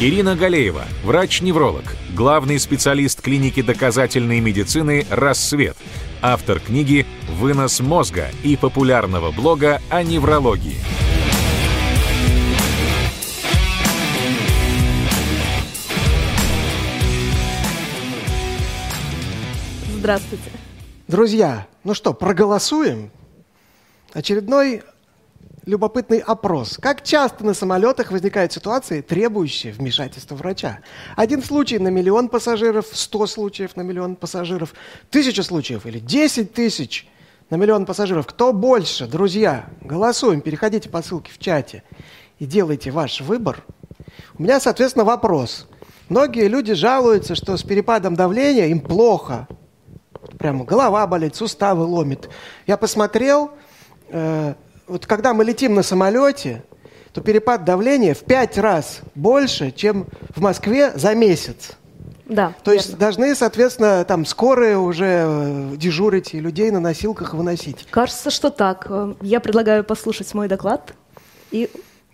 Ирина Галеева, врач-невролог, главный специалист клиники доказательной медицины «Рассвет», автор книги «Вынос мозга» и популярного блога о неврологии. Здравствуйте. Друзья, ну что, проголосуем? Очередной любопытный опрос. Как часто на самолетах возникают ситуации, требующие вмешательства врача? Один случай на миллион пассажиров, сто случаев на миллион пассажиров, тысяча случаев или десять тысяч на миллион пассажиров. Кто больше? Друзья, голосуем, переходите по ссылке в чате и делайте ваш выбор. У меня, соответственно, вопрос. Многие люди жалуются, что с перепадом давления им плохо. Прямо голова болит, суставы ломит. Я посмотрел, э, вот когда мы летим на самолете, то перепад давления в пять раз больше, чем в Москве за месяц. Да. То верно. есть должны, соответственно, там скорые уже э, дежурить и людей на носилках выносить. Кажется, что так. Э, я предлагаю послушать мой доклад и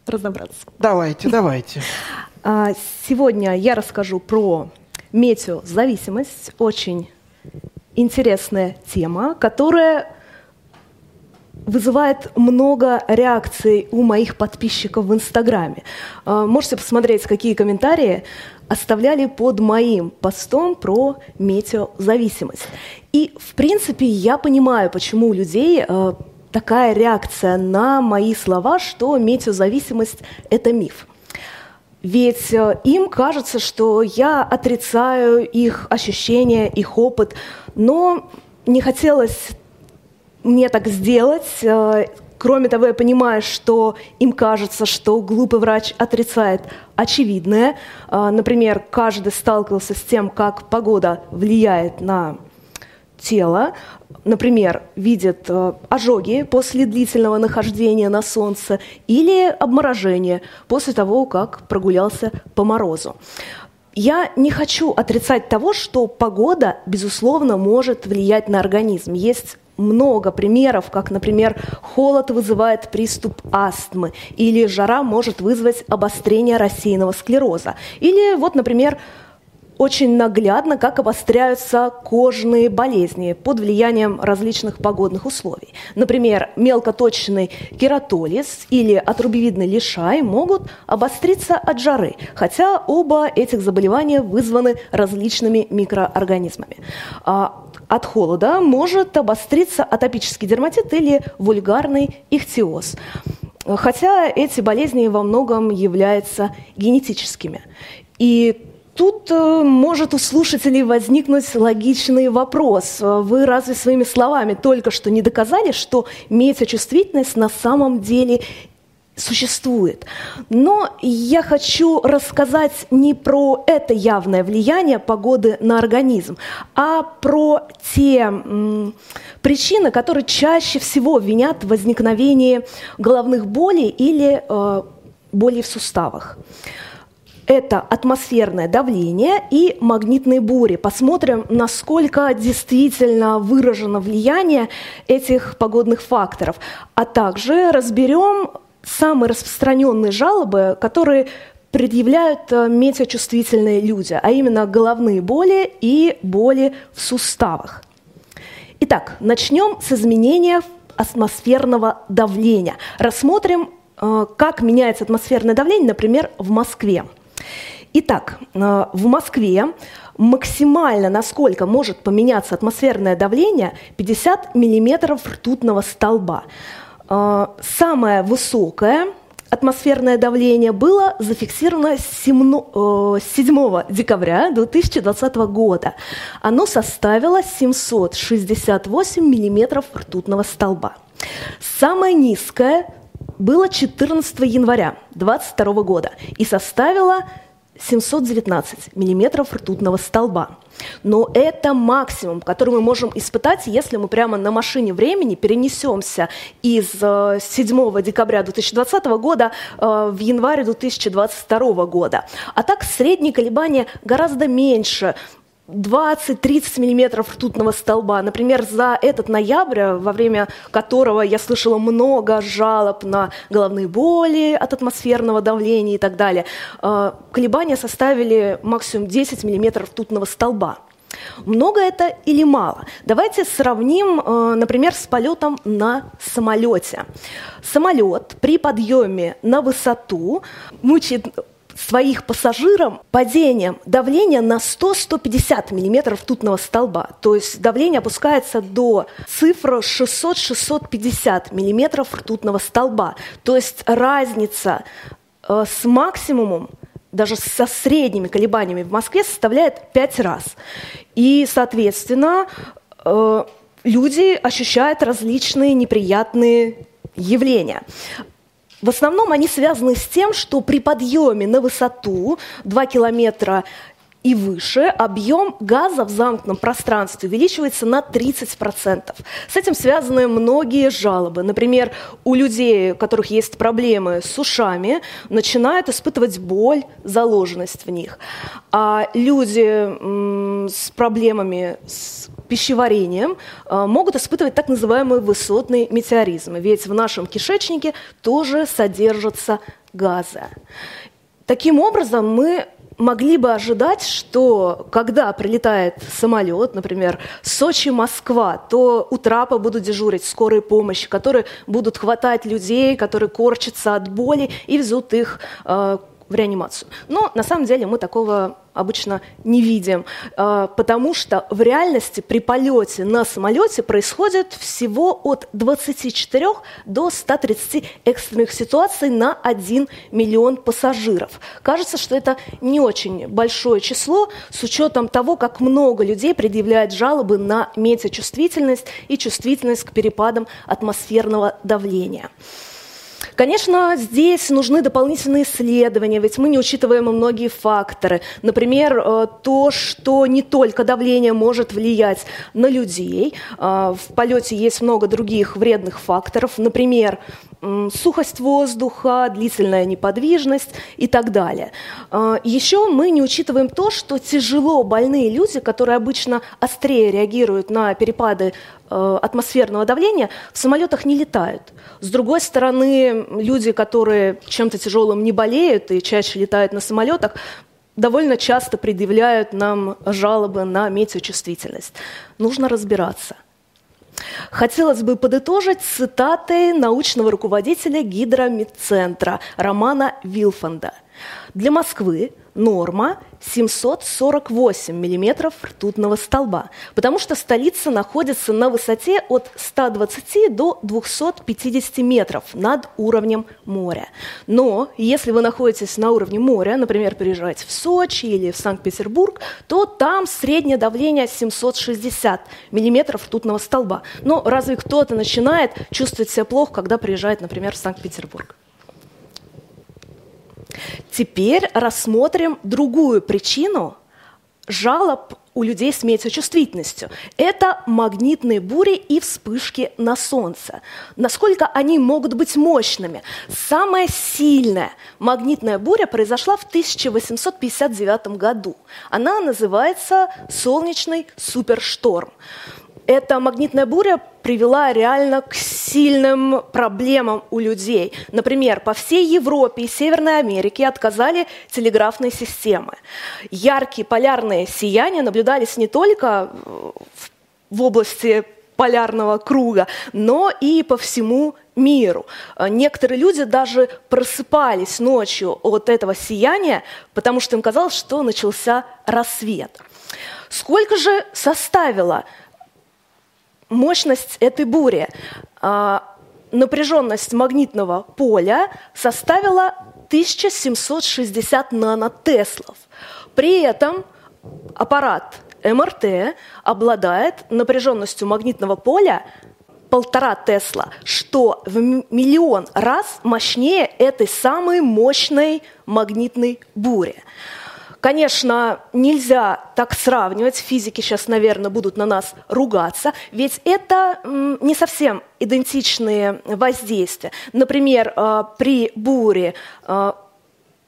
разобраться. Давайте, давайте. А, сегодня я расскажу про метеозависимость. Очень интересная тема, которая вызывает много реакций у моих подписчиков в Инстаграме. А, можете посмотреть, какие комментарии оставляли под моим постом про метеозависимость. И, в принципе, я понимаю, почему у людей а, такая реакция на мои слова, что метеозависимость – это миф. Ведь а, им кажется, что я отрицаю их ощущения, их опыт, но не хотелось мне так сделать. Э, кроме того, я понимаю, что им кажется, что глупый врач отрицает очевидное. Э, например, каждый сталкивался с тем, как погода влияет на тело. Например, видит э, ожоги после длительного нахождения на солнце или обморожение после того, как прогулялся по морозу. Я не хочу отрицать того, что погода, безусловно, может влиять на организм. Есть много примеров, как, например, холод вызывает приступ астмы, или жара может вызвать обострение рассеянного склероза, или вот, например, очень наглядно, как обостряются кожные болезни под влиянием различных погодных условий. Например, мелкоточный кератолиз или отрубевидный лишай могут обостриться от жары, хотя оба этих заболевания вызваны различными микроорганизмами. От холода может обостриться атопический дерматит или вульгарный ихтиоз. Хотя эти болезни во многом являются генетическими. И Тут э, может у слушателей возникнуть логичный вопрос. Вы разве своими словами только что не доказали, что метеочувствительность на самом деле существует. Но я хочу рассказать не про это явное влияние погоды на организм, а про те причины, которые чаще всего винят в возникновении головных болей или э, болей в суставах. Это атмосферное давление и магнитные бури. Посмотрим, насколько действительно выражено влияние этих погодных факторов. А также разберем самые распространенные жалобы, которые предъявляют э, метеочувствительные люди, а именно головные боли и боли в суставах. Итак, начнем с изменения атмосферного давления. Рассмотрим, э, как меняется атмосферное давление, например, в Москве. Итак, э, в Москве максимально, насколько может поменяться атмосферное давление, 50 миллиметров ртутного столба. А, самое высокое атмосферное давление было зафиксировано 7 э, декабря 2020 года. Оно составило 768 миллиметров ртутного столба. Самое низкое было 14 января 2022 года и составило 719 миллиметров ртутного столба. Но это максимум, который мы можем испытать, если мы прямо на машине времени перенесемся из 7 э, декабря 2020 года э, в январь 2022 года. А так средние колебания гораздо меньше, 20-30 миллиметров ртутного столба. Например, за этот ноябрь, во время которого я слышала много жалоб на головные боли от атмосферного давления и так далее, э, колебания составили максимум 10 миллиметров ртутного столба. Много это или мало? Давайте сравним, э, например, с полетом на самолете. Самолет при подъеме на высоту мучает своих пассажирам падением давления на 100-150 мм ртутного столба. То есть давление опускается до цифры 600-650 мм ртутного столба. То есть разница э, с максимумом даже со средними колебаниями в Москве составляет 5 раз. И, соответственно, э, люди ощущают различные неприятные явления. В основном они связаны с тем, что при подъеме на высоту 2 километра и выше объем газа в замкнутом пространстве увеличивается на 30%. С этим связаны многие жалобы. Например, у людей, у которых есть проблемы с ушами, начинают испытывать боль, заложенность в них. А люди с проблемами с пищеварением э, могут испытывать так называемый высотный метеоризм. Ведь в нашем кишечнике тоже содержатся газы. Таким образом, мы могли бы ожидать, что когда прилетает самолет, например, Сочи-Москва, то у трапа будут дежурить скорые помощи, которые будут хватать людей, которые корчатся от боли и везут их э, в реанимацию. Но на самом деле мы такого обычно не видим, а, потому что в реальности при полете на самолете происходит всего от 24 до 130 экстренных ситуаций на 1 миллион пассажиров. Кажется, что это не очень большое число с учетом того, как много людей предъявляют жалобы на метеочувствительность и чувствительность к перепадам атмосферного давления. Конечно, здесь нужны дополнительные исследования, ведь мы не учитываем многие факторы. Например, э, то, что не только давление может влиять на людей. Э, в полете есть много других вредных факторов. Например, сухость воздуха, длительная неподвижность и так далее. Э, Еще мы не учитываем то, что тяжело больные люди, которые обычно острее реагируют на перепады атмосферного давления в самолетах не летают. С другой стороны, люди, которые чем-то тяжелым не болеют и чаще летают на самолетах, довольно часто предъявляют нам жалобы на метеочувствительность. Нужно разбираться. Хотелось бы подытожить цитатой научного руководителя гидромедцентра Романа Вилфанда. Для Москвы норма 748 миллиметров ртутного столба, потому что столица находится на высоте от 120 до 250 метров над уровнем моря. Но если вы находитесь на уровне моря, например, приезжаете в Сочи или в Санкт-Петербург, то там среднее давление 760 миллиметров ртутного столба. Но разве кто-то начинает чувствовать себя плохо, когда приезжает, например, в Санкт-Петербург? Теперь рассмотрим другую причину жалоб у людей с метеочувствительностью. Это магнитные бури и вспышки на Солнце. Насколько они могут быть мощными? Самая сильная магнитная буря произошла в 1859 году. Она называется «Солнечный супершторм» эта магнитная буря привела реально к сильным проблемам у людей. Например, по всей Европе и Северной Америке отказали телеграфные системы. Яркие полярные сияния наблюдались не только в области полярного круга, но и по всему миру. Некоторые люди даже просыпались ночью от этого сияния, потому что им казалось, что начался рассвет. Сколько же составило мощность этой бури, а, напряженность магнитного поля составила 1760 нанотеслов. При этом аппарат МРТ обладает напряженностью магнитного поля полтора Тесла, что в миллион раз мощнее этой самой мощной магнитной бури. Конечно, нельзя так сравнивать, физики сейчас, наверное, будут на нас ругаться, ведь это не совсем идентичные воздействия. Например, э, при буре э,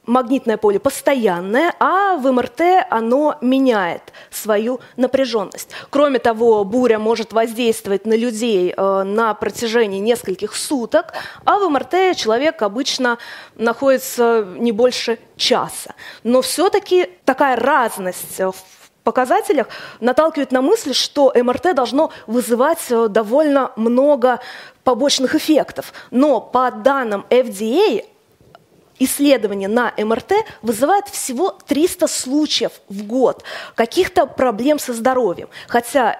магнитное поле постоянное, а в МРТ оно меняет свою напряженность. Кроме того, буря может воздействовать на людей э, на протяжении нескольких суток, а в МРТ человек обычно находится не больше часа. Но все-таки такая разность в показателях наталкивает на мысль, что МРТ должно вызывать э, довольно много побочных эффектов. Но по данным FDA, исследования на МРТ вызывают всего 300 случаев в год каких-то проблем со здоровьем, хотя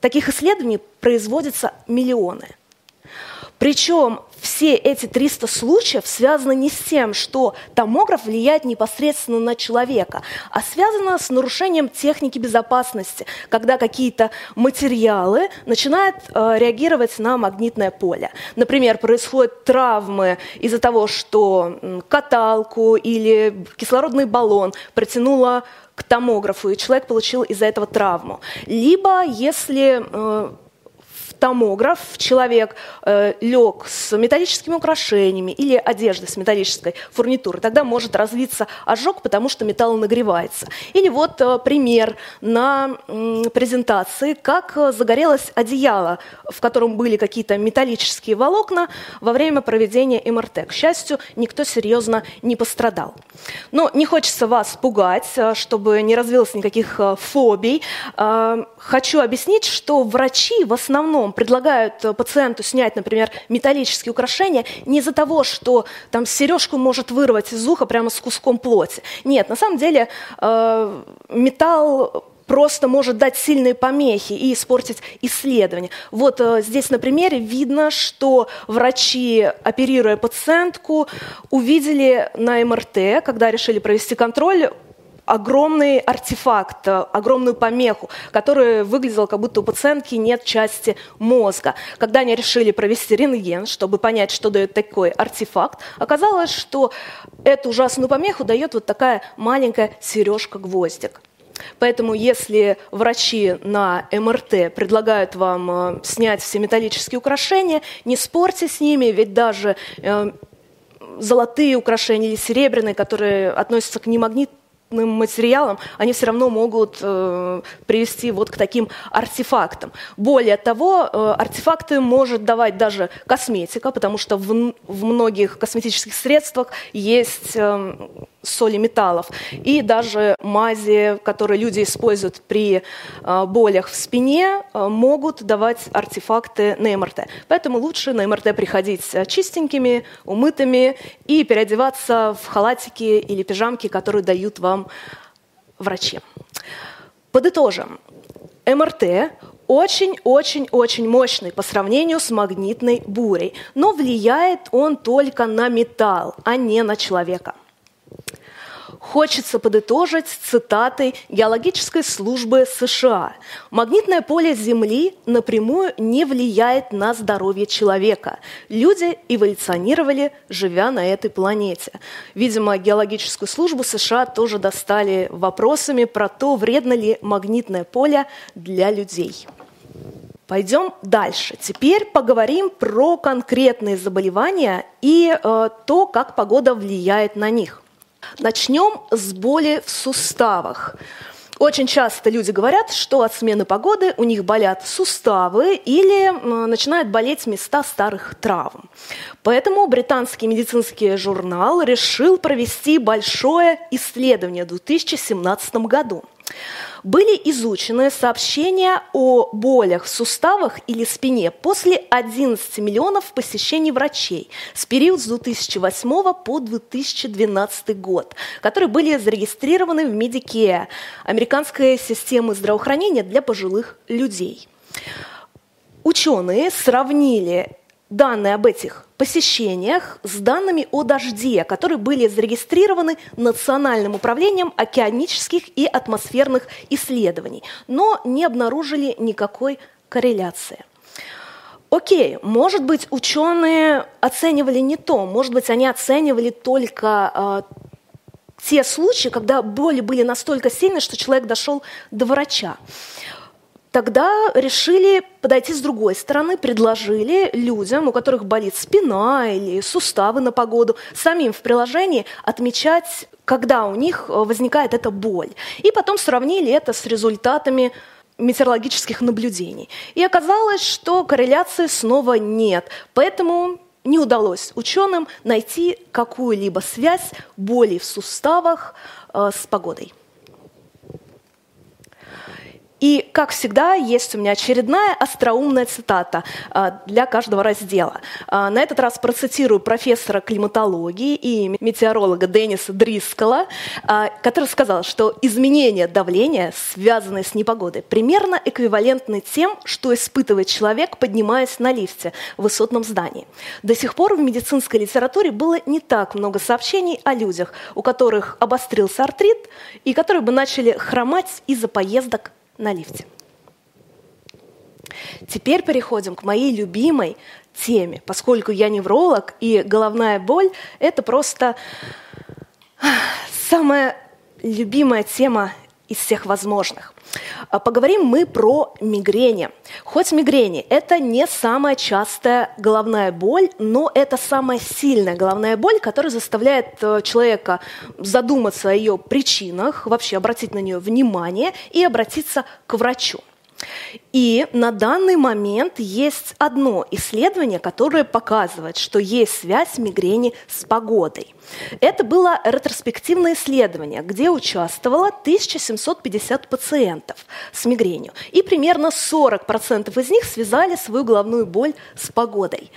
таких исследований производятся миллионы. Причем все эти 300 случаев связаны не с тем, что томограф влияет непосредственно на человека, а связано с нарушением техники безопасности, когда какие-то материалы начинают э, реагировать на магнитное поле. Например, происходят травмы из-за того, что каталку или кислородный баллон протянуло к томографу, и человек получил из-за этого травму. Либо если э, томограф, человек э, лег с металлическими украшениями или одеждой с металлической фурнитурой, тогда может развиться ожог, потому что металл нагревается. Или вот э, пример на э, презентации, как загорелось одеяло, в котором были какие-то металлические волокна во время проведения МРТ. К счастью, никто серьезно не пострадал. Но не хочется вас пугать, э, чтобы не развилось никаких э, фобий. Э, хочу объяснить, что врачи в основном основном предлагают э, пациенту снять, например, металлические украшения не из-за того, что там сережку может вырвать из уха прямо с куском плоти. Нет, на самом деле э, металл просто может дать сильные помехи и испортить исследование. Вот э, здесь на примере видно, что врачи, оперируя пациентку, увидели на МРТ, когда решили провести контроль, огромный артефакт, огромную помеху, которая выглядела, как будто у пациентки нет части мозга. Когда они решили провести рентген, чтобы понять, что дает такой артефакт, оказалось, что эту ужасную помеху дает вот такая маленькая сережка-гвоздик. Поэтому если врачи на МРТ предлагают вам э, снять все металлические украшения, не спорьте с ними, ведь даже э, золотые украшения или серебряные, которые относятся к немагнит материалам, они все равно могут э, привести вот к таким артефактам. Более того, э, артефакты может давать даже косметика, потому что в, в многих косметических средствах есть э, соли металлов. И даже мази, которые люди используют при э, болях в спине, э, могут давать артефакты на МРТ. Поэтому лучше на МРТ приходить чистенькими, умытыми и переодеваться в халатики или пижамки, которые дают вам врачи. Подытожим. МРТ очень-очень-очень мощный по сравнению с магнитной бурей, но влияет он только на металл, а не на человека хочется подытожить цитатой геологической службы США. Магнитное поле Земли напрямую не влияет на здоровье человека. Люди эволюционировали, живя на этой планете. Видимо, геологическую службу США тоже достали вопросами про то, вредно ли магнитное поле для людей. Пойдем дальше. Теперь поговорим про конкретные заболевания и э, то, как погода влияет на них. Начнем с боли в суставах. Очень часто люди говорят, что от смены погоды у них болят суставы или начинают болеть места старых травм. Поэтому британский медицинский журнал решил провести большое исследование в 2017 году были изучены сообщения о болях в суставах или спине после 11 миллионов посещений врачей с периода с 2008 по 2012 год, которые были зарегистрированы в Medicare, американской системы здравоохранения для пожилых людей. Ученые сравнили данные об этих посещениях с данными о дожде, которые были зарегистрированы Национальным управлением океанических и атмосферных исследований, но не обнаружили никакой корреляции. Окей, может быть, ученые оценивали не то, может быть, они оценивали только э, те случаи, когда боли были настолько сильны, что человек дошел до врача. Тогда решили подойти с другой стороны, предложили людям, у которых болит спина или суставы на погоду, самим в приложении отмечать когда у них возникает эта боль. И потом сравнили это с результатами метеорологических наблюдений. И оказалось, что корреляции снова нет. Поэтому не удалось ученым найти какую-либо связь боли в суставах э, с погодой. И, как всегда, есть у меня очередная остроумная цитата а, для каждого раздела. А, на этот раз процитирую профессора климатологии и метеоролога Денниса Дрискала, а, который сказал, что изменения давления, связанные с непогодой, примерно эквивалентны тем, что испытывает человек, поднимаясь на лифте в высотном здании. До сих пор в медицинской литературе было не так много сообщений о людях, у которых обострился артрит и которые бы начали хромать из-за поездок на лифте. Теперь переходим к моей любимой теме, поскольку я невролог, и головная боль – это просто самая любимая тема из всех возможных. А, поговорим мы про мигрени. Хоть мигрени – это не самая частая головная боль, но это самая сильная головная боль, которая заставляет э, человека задуматься о ее причинах, вообще обратить на нее внимание и обратиться к врачу. И на данный момент есть одно исследование, которое показывает, что есть связь мигрени с погодой. Это было ретроспективное исследование, где участвовало 1750 пациентов с мигренью. И примерно 40% из них связали свою головную боль с погодой.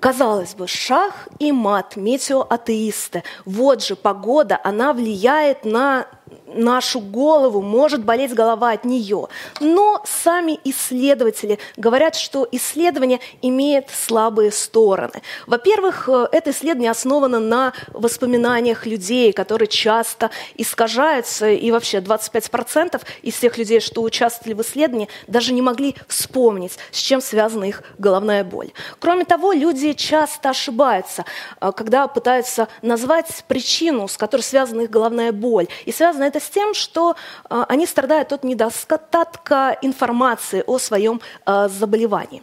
Казалось бы, шах и мат, метеоатеисты. Вот же погода, она влияет на нашу голову, может болеть голова от нее. Но сами исследователи говорят, что исследование имеет слабые стороны. Во-первых, э, это исследование основано на воспоминаниях людей, которые часто искажаются, и вообще 25% из тех людей, что участвовали в исследовании, даже не могли вспомнить, с чем связана их головная боль. Кроме того, люди часто ошибаются, э, когда пытаются назвать причину, с которой связана их головная боль. И связано это с тем, что э, они страдают от недостатка информации о своем э, заболевании.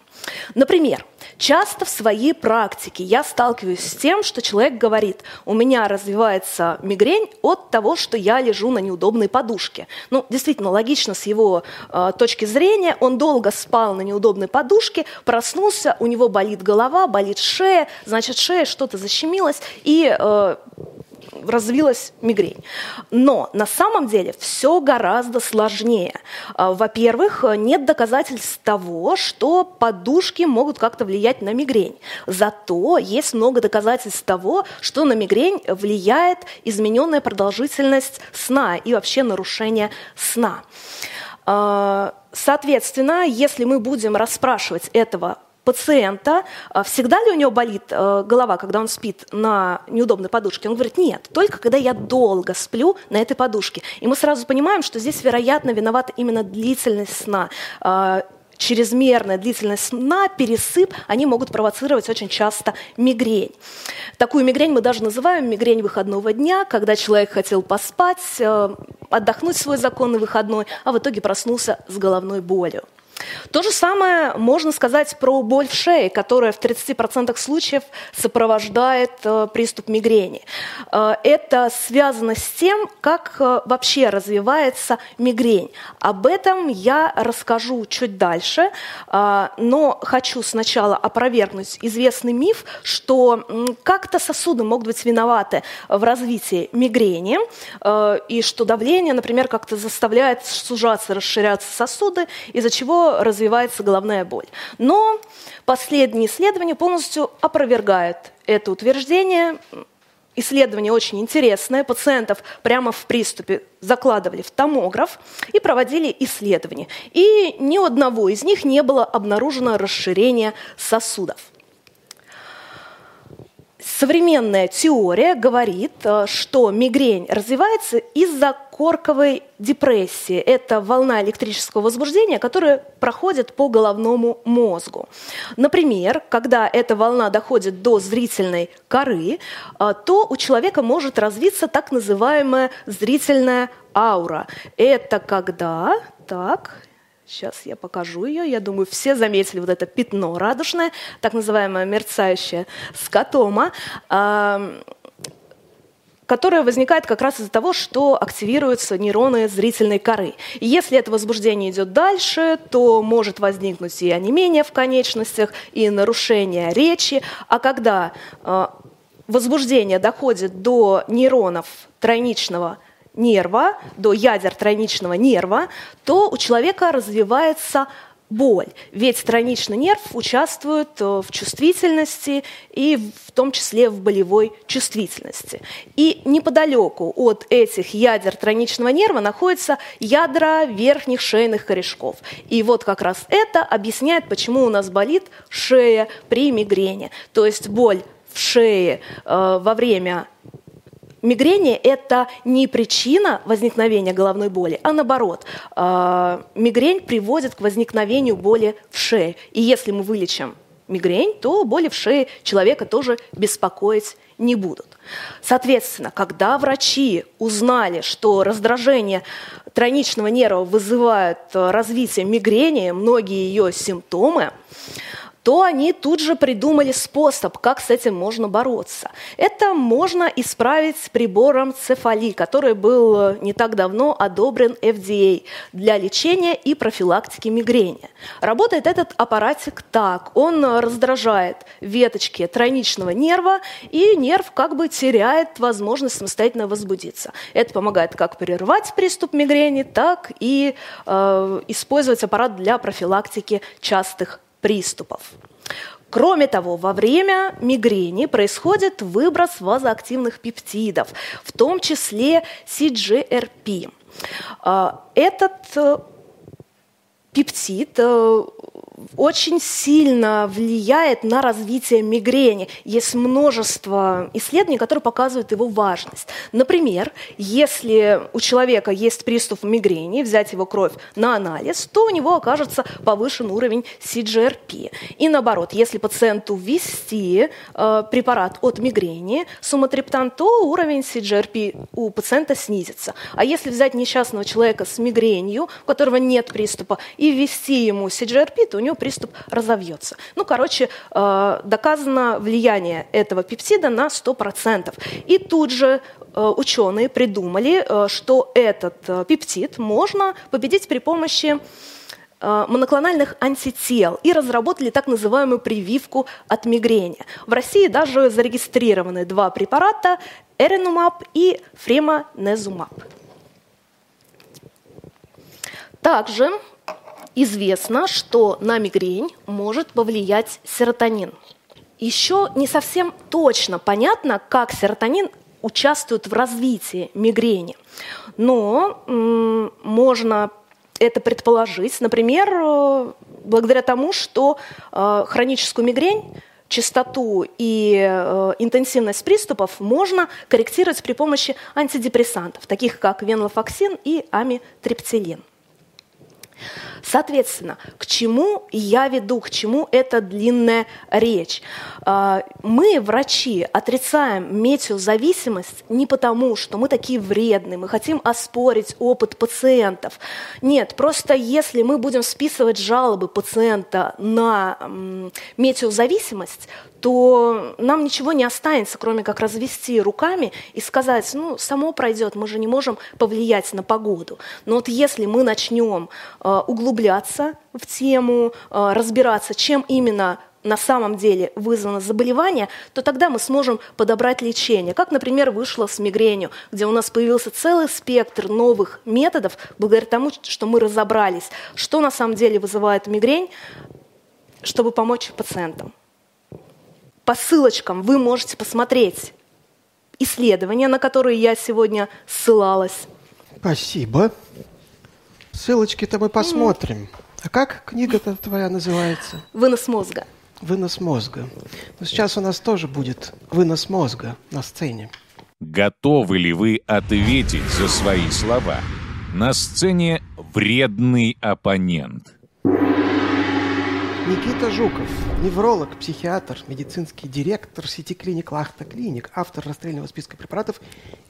Например, часто в своей практике я сталкиваюсь с тем, что человек говорит, у меня развивается мигрень от того, что я лежу на неудобной подушке. Ну, действительно, логично с его э, точки зрения, он долго спал на неудобной подушке, проснулся, у него болит голова, болит шея, значит, шея что-то защемилось, и э, развилась мигрень. Но на самом деле все гораздо сложнее. А, во-первых, нет доказательств того, что подушки могут как-то влиять на мигрень. Зато есть много доказательств того, что на мигрень влияет измененная продолжительность сна и вообще нарушение сна. А, соответственно, если мы будем расспрашивать этого пациента, а, всегда ли у него болит э, голова, когда он спит на неудобной подушке? Он говорит, нет, только когда я долго сплю на этой подушке. И мы сразу понимаем, что здесь, вероятно, виновата именно длительность сна а, чрезмерная длительность сна, пересып, они могут провоцировать очень часто мигрень. Такую мигрень мы даже называем мигрень выходного дня, когда человек хотел поспать, отдохнуть свой законный выходной, а в итоге проснулся с головной болью. То же самое можно сказать про боль в шее, которая в 30% случаев сопровождает э, приступ мигрени. Э, это связано с тем, как э, вообще развивается мигрень. Об этом я расскажу чуть дальше, но хочу сначала опровергнуть известный миф, что как-то сосуды могут быть виноваты в развитии мигрени, и что давление, например, как-то заставляет сужаться, расширяться сосуды, из-за чего развивается головная боль. Но последние исследования полностью опровергают это утверждение. Исследование очень интересное. Пациентов прямо в приступе закладывали в томограф и проводили исследования. И ни у одного из них не было обнаружено расширение сосудов. Современная теория говорит, э, что мигрень развивается из-за корковой депрессии. Это волна электрического возбуждения, которая проходит по головному мозгу. Например, когда эта волна доходит до зрительной коры, э, то у человека может развиться так называемая зрительная аура. Это когда так, Сейчас я покажу ее. Я думаю, все заметили вот это пятно радужное, так называемое мерцающее скотома. которое возникает как раз из-за того, что активируются нейроны зрительной коры. И если это возбуждение идет дальше, то может возникнуть и онемение в конечностях, и нарушение речи. А когда э, возбуждение доходит до нейронов тройничного нерва, до ядер тройничного нерва, то у человека развивается боль. Ведь страничный нерв участвует э, в чувствительности и в том числе в болевой чувствительности. И неподалеку от этих ядер тройничного нерва находятся ядра верхних шейных корешков. И вот как раз это объясняет, почему у нас болит шея при мигрени. То есть боль в шее э, во время Мигрени – это не причина возникновения головной боли, а наоборот. Э, мигрень приводит к возникновению боли в шее. И если мы вылечим мигрень, то боли в шее человека тоже беспокоить не будут. Соответственно, когда врачи узнали, что раздражение тройничного нерва вызывает э, развитие мигрени, многие ее симптомы, то они тут же придумали способ, как с этим можно бороться. Это можно исправить с прибором цефали, который был не так давно одобрен FDA для лечения и профилактики мигрени. Работает этот аппаратик так. Он раздражает веточки тройничного нерва, и нерв как бы теряет возможность самостоятельно возбудиться. Это помогает как прервать приступ мигрени, так и э, использовать аппарат для профилактики частых приступов. Кроме того, во время мигрени происходит выброс вазоактивных пептидов, в том числе CGRP. А, этот э, пептид э, очень сильно влияет на развитие мигрени. Есть множество исследований, которые показывают его важность. Например, если у человека есть приступ мигрени, взять его кровь на анализ, то у него окажется повышен уровень CGRP. И наоборот, если пациенту ввести э, препарат от мигрени, суматриптан, то уровень CGRP у пациента снизится. А если взять несчастного человека с мигренью, у которого нет приступа, и ввести ему CGRP, то у него приступ разовьется. Ну, короче, э, доказано влияние этого пептида на 100%. И тут же э, ученые придумали, э, что этот пептид можно победить при помощи моноклональных антител и разработали так называемую прививку от мигрени. В России даже зарегистрированы два препарата – эренумаб и фремонезумаб. Также известно, что на мигрень может повлиять серотонин. Еще не совсем точно понятно, как серотонин участвует в развитии мигрени. Но м- можно это предположить, например, э, благодаря тому, что э, хроническую мигрень частоту и э, интенсивность приступов можно корректировать при помощи антидепрессантов, таких как венлофоксин и амитриптилин. Соответственно, к чему я веду, к чему эта длинная речь? А, мы, врачи, отрицаем метеозависимость не потому, что мы такие вредные, мы хотим оспорить опыт пациентов. Нет, просто если мы будем списывать жалобы пациента на метеозависимость, то нам ничего не останется, кроме как развести руками и сказать, ну, само пройдет, мы же не можем повлиять на погоду. Но вот если мы начнем э, углубляться в тему, э, разбираться, чем именно на самом деле вызвано заболевание, то тогда мы сможем подобрать лечение. Как, например, вышло с мигренью, где у нас появился целый спектр новых методов, благодаря тому, что мы разобрались, что на самом деле вызывает мигрень, чтобы помочь пациентам по ссылочкам вы можете посмотреть исследования, на которые я сегодня ссылалась. Спасибо. Ссылочки-то мы посмотрим. А как книга-то твоя называется? «Вынос мозга». «Вынос мозга». Ну, сейчас у нас тоже будет «Вынос мозга» на сцене. Готовы ли вы ответить за свои слова? На сцене вредный оппонент – Никита Жуков, невролог, психиатр, медицинский директор сети клиник Лахта Клиник, автор расстрельного списка препаратов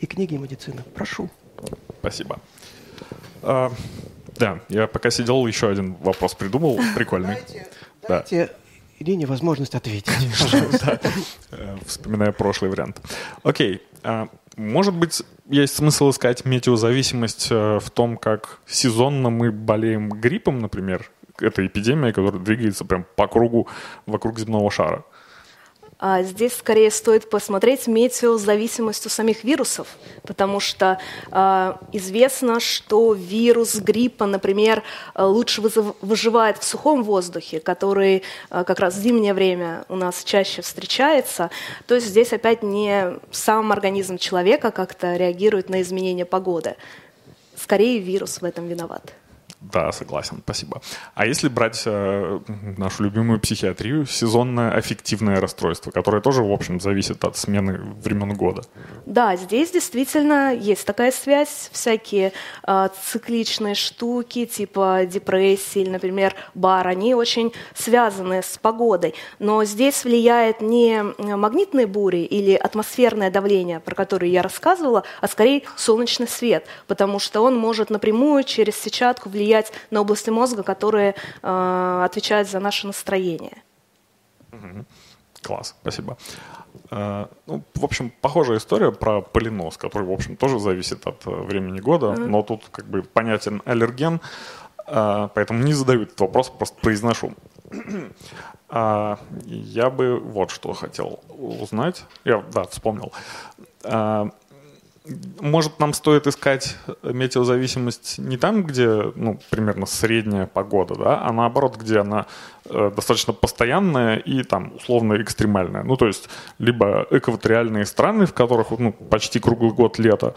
и книги медицины. Прошу. Спасибо. А, да, я пока сидел, еще один вопрос придумал, прикольный. Дайте, да. дайте Ирине возможность ответить, пожалуйста. Э, вспоминая прошлый вариант. Окей. А, Может быть, есть смысл искать метеозависимость э, в том, как сезонно мы болеем гриппом, например. Это эпидемия, которая двигается прям по кругу вокруг земного шара. А здесь скорее стоит посмотреть метеозависимость у самих вирусов, потому что э, известно, что вирус гриппа, например, лучше выживает в сухом воздухе, который э, как раз в зимнее время у нас чаще встречается. То есть здесь опять не сам организм человека как-то реагирует на изменения погоды. Скорее вирус в этом виноват. Да, согласен, спасибо. А если брать э, нашу любимую психиатрию, сезонное аффективное расстройство, которое тоже, в общем, зависит от смены времен года? Да, здесь действительно есть такая связь. Всякие э, цикличные штуки, типа депрессии например, бар, они очень связаны с погодой. Но здесь влияет не магнитные бури или атмосферное давление, про которые я рассказывала, а скорее солнечный свет, потому что он может напрямую через сетчатку влиять влиять на области мозга, которые э, отвечают за наше настроение. Класс, спасибо. Uh, ну, в общем, похожая история про полинос, который, в общем, тоже зависит от uh, времени года, uh-huh. но тут как бы понятен аллерген, uh, поэтому не задаю этот вопрос, просто произношу. Я бы вот что хотел узнать. Я, да, вспомнил может, нам стоит искать метеозависимость не там, где, ну, примерно средняя погода, да, а наоборот, где она достаточно постоянная и там условно экстремальная. Ну, то есть, либо экваториальные страны, в которых, ну, почти круглый год лето,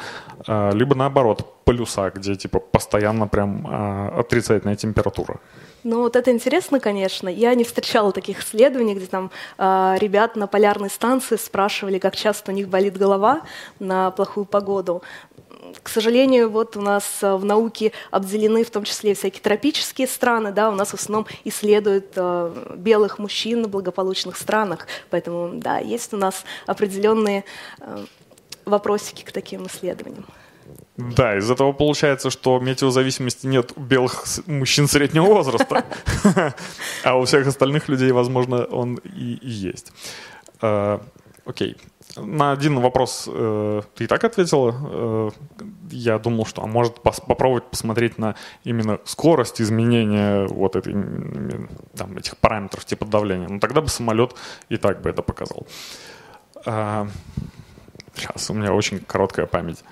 э, либо наоборот, полюса, где, типа, постоянно прям э, отрицательная температура. Ну, вот это интересно, конечно. Я не встречала таких исследований, где там э, ребят на полярной станции спрашивали, как часто у них болит голова на плохую погоду. К сожалению, вот у нас а, в науке обделены в том числе всякие тропические страны, да, у нас в основном исследуют э, белых мужчин в благополучных странах, поэтому, да, есть у нас определенные э, вопросики к таким исследованиям. Да, из этого получается, что метеозависимости нет у белых мужчин среднего возраста, а у всех остальных людей, возможно, он и есть. Э, окей. На один вопрос э, ты и так ответила. Э, я думал, что а может попробовать посмотреть на именно скорость изменения вот этой, там, этих параметров типа давления. Но тогда бы самолет и так бы это показал. Сейчас, у меня очень короткая память.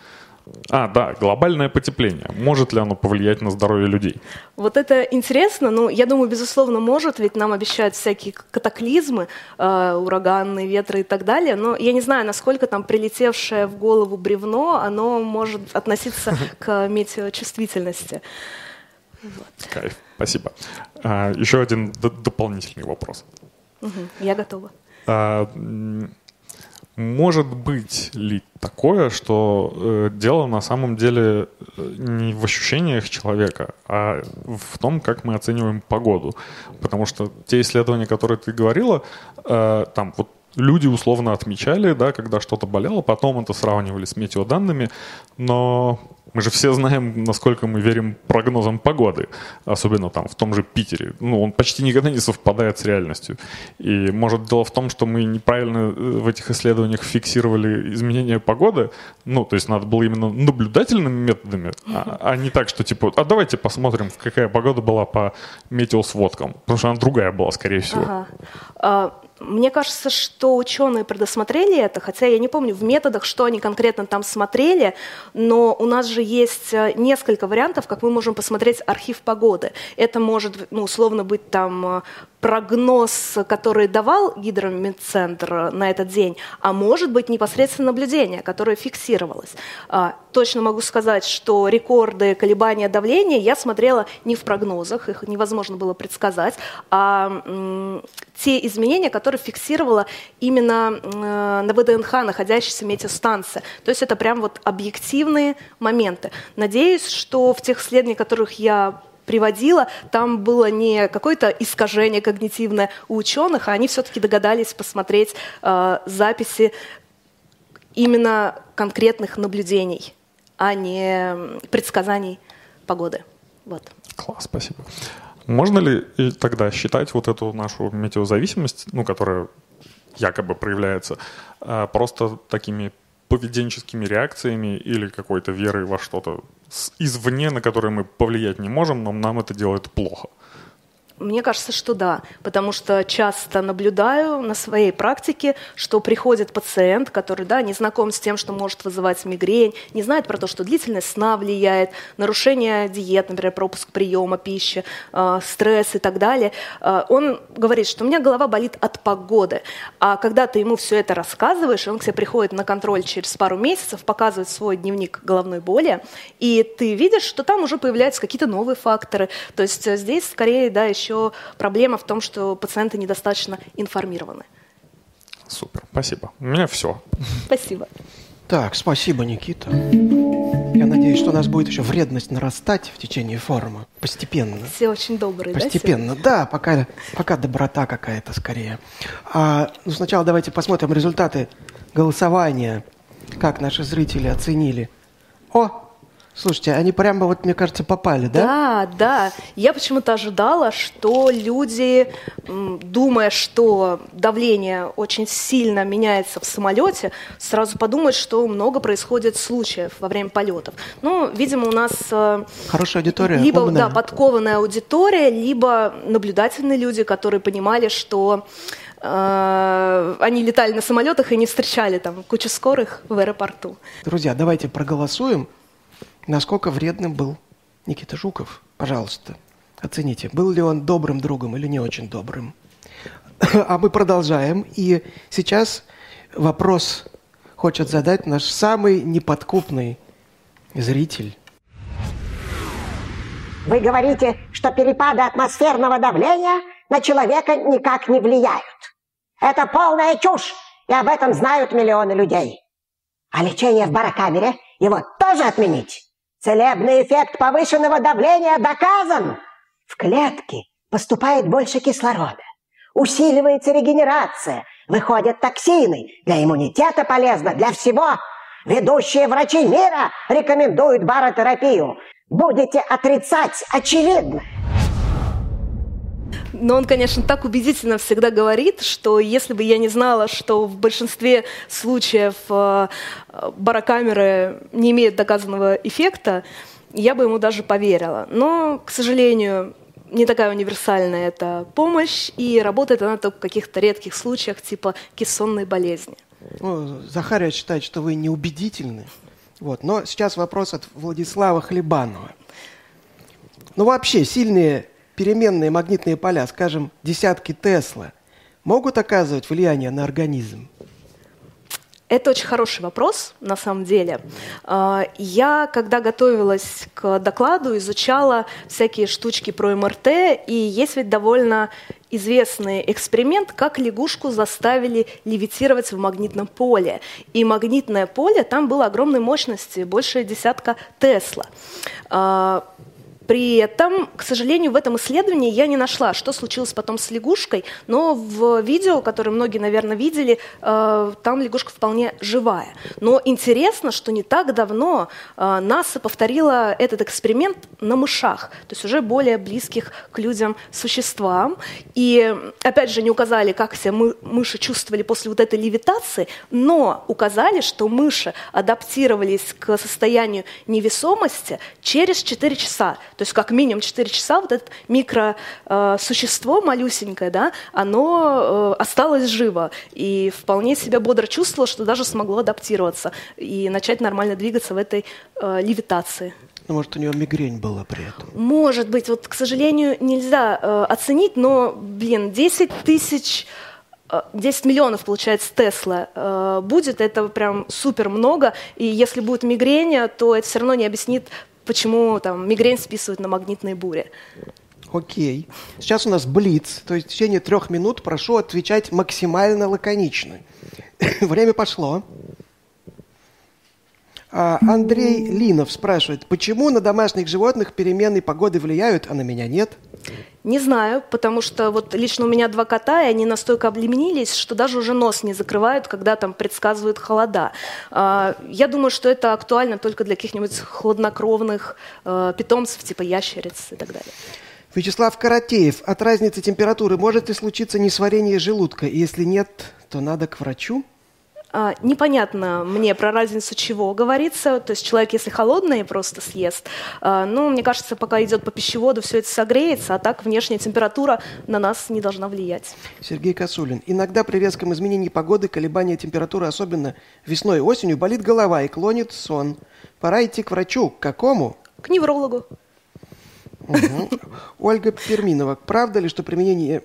А, да, глобальное потепление. Может ли оно повлиять на здоровье людей? Вот это интересно. Ну, я думаю, безусловно, может, ведь нам обещают всякие катаклизмы, э, ураганные ветры и так далее. Но я не знаю, насколько там прилетевшее в голову бревно, оно может относиться к метеочувствительности. Вот. Кайф, спасибо. А, еще один дополнительный вопрос. Угу, я готова. А, может быть ли такое, что э, дело на самом деле э, не в ощущениях человека, а в том, как мы оцениваем погоду? Потому что те исследования, которые ты говорила, э, там вот люди условно отмечали, да, когда что-то болело, потом это сравнивали с метеоданными, но мы же все знаем, насколько мы верим прогнозам погоды, особенно там в том же Питере. Ну, он почти никогда не совпадает с реальностью. И может дело в том, что мы неправильно э, в этих исследованиях фиксировали изменения погоды. Ну, то есть надо было именно наблюдательными методами, а, а не так, что типа, а давайте посмотрим, какая погода была по метеосводкам. Потому что она другая была, скорее всего. Ага. Мне кажется, что ученые предусмотрели это, хотя я не помню в методах, что они конкретно там смотрели, но у нас же есть э, несколько вариантов, как мы можем посмотреть архив погоды. Это может, ну, условно быть там э, прогноз, который давал гидромедцентр на этот день, а может быть непосредственно наблюдение, которое фиксировалось. А, точно могу сказать, что рекорды колебания давления я смотрела не в прогнозах, их невозможно было предсказать, а те изменения, которые фиксировала именно э, на ВДНХ находящаяся метеостанция. То есть это прям вот объективные моменты. Надеюсь, что в тех исследованиях, которых я приводила, там было не какое-то искажение когнитивное у ученых, а они все-таки догадались посмотреть э, записи именно конкретных наблюдений, а не предсказаний погоды. Вот. Класс, спасибо. Можно ли тогда считать вот эту нашу метеозависимость, ну, которая якобы проявляется, э, просто такими поведенческими реакциями или какой-то верой во что-то извне, на которое мы повлиять не можем, но нам это делает плохо. Мне кажется, что да, потому что часто наблюдаю на своей практике, что приходит пациент, который да, не знаком с тем, что может вызывать мигрень, не знает про то, что длительность сна влияет, нарушение диет, например, пропуск приема пищи, э, стресс и так далее. Э, он говорит, что у меня голова болит от погоды. А когда ты ему все это рассказываешь, он к тебе приходит на контроль через пару месяцев, показывает свой дневник головной боли, и ты видишь, что там уже появляются какие-то новые факторы. То есть э, здесь скорее да, еще еще проблема в том, что пациенты недостаточно информированы. Супер, спасибо. У меня все. Спасибо. Так, спасибо, Никита. Я надеюсь, что у нас будет еще вредность нарастать в течение форума. Постепенно. Все очень добрые, Постепенно, да? да, пока, пока доброта какая-то скорее. А, ну, сначала давайте посмотрим результаты голосования. Как наши зрители оценили. О, Слушайте, они прямо вот, мне кажется, попали, да? Да, да. Я почему-то ожидала, что люди, думая, что давление очень сильно меняется в самолете, сразу подумают, что много происходит случаев во время полетов. Ну, видимо, у нас... Э, Хорошая аудитория, Либо, умная. да, подкованная аудитория, либо наблюдательные люди, которые понимали, что э, они летали на самолетах и не встречали там кучу скорых в аэропорту. Друзья, давайте проголосуем насколько вредным был Никита Жуков. Пожалуйста, оцените, был ли он добрым другом или не очень добрым. А мы продолжаем. И сейчас вопрос хочет задать наш самый неподкупный зритель. Вы говорите, что перепады атмосферного давления на человека никак не влияют. Это полная чушь, и об этом знают миллионы людей. А лечение в барокамере его тоже отменить? Целебный эффект повышенного давления доказан. В клетке поступает больше кислорода. Усиливается регенерация. Выходят токсины. Для иммунитета полезно, для всего. Ведущие врачи мира рекомендуют баротерапию. Будете отрицать очевидное. Но он, конечно, так убедительно всегда говорит, что если бы я не знала, что в большинстве случаев э, барокамеры не имеют доказанного эффекта, я бы ему даже поверила. Но, к сожалению, не такая универсальная эта помощь, и работает она только в каких-то редких случаях, типа кессонной болезни. Ну, Захария считает, что вы неубедительны. Вот. Но сейчас вопрос от Владислава Хлебанова. Ну, вообще, сильные переменные магнитные поля, скажем, десятки Тесла, могут оказывать влияние на организм? Это очень хороший вопрос, на самом деле. А, я, когда готовилась к докладу, изучала всякие штучки про МРТ, и есть ведь довольно известный эксперимент, как лягушку заставили левитировать в магнитном поле. И магнитное поле там было огромной мощности, больше десятка Тесла. При этом, к сожалению, в этом исследовании я не нашла, что случилось потом с лягушкой, но в видео, которое многие, наверное, видели, э, там лягушка вполне живая. Но интересно, что не так давно э, НАСА повторила этот эксперимент на мышах, то есть уже более близких к людям существам. И, опять же, не указали, как себя мы, мыши чувствовали после вот этой левитации, но указали, что мыши адаптировались к состоянию невесомости через 4 часа. То есть как минимум 4 часа вот это микросущество малюсенькое, да, оно э, осталось живо и вполне себя бодро чувствовало, что даже смогло адаптироваться и начать нормально двигаться в этой э, левитации. Ну, может, у нее мигрень была при этом? Может быть. Вот, к сожалению, нельзя э, оценить, но, блин, 10 тысяч 10 миллионов, получается, Тесла э, будет, это прям супер много, и если будет мигрень, то это все равно не объяснит почему там мигрень списывают на магнитные бури. Окей. Сейчас у нас блиц, то есть в течение трех минут прошу отвечать максимально лаконично. Время пошло. А Андрей Линов спрашивает, почему на домашних животных переменные погоды влияют, а на меня нет? Не знаю, потому что вот лично у меня два кота, и они настолько облеменились, что даже уже нос не закрывают, когда там предсказывают холода. А, я думаю, что это актуально только для каких-нибудь хладнокровных э, питомцев, типа ящериц и так далее. Вячеслав Каратеев, от разницы температуры может ли случиться несварение желудка? Если нет, то надо к врачу? А, непонятно мне про разницу чего говорится. То есть человек, если холодное просто съест, а, ну, мне кажется, пока идет по пищеводу, все это согреется, а так внешняя температура на нас не должна влиять. Сергей Косулин. Иногда при резком изменении погоды, колебания температуры, особенно весной и осенью, болит голова и клонит сон. Пора идти к врачу. К какому? К неврологу. Угу. Ольга Перминова. Правда ли, что применение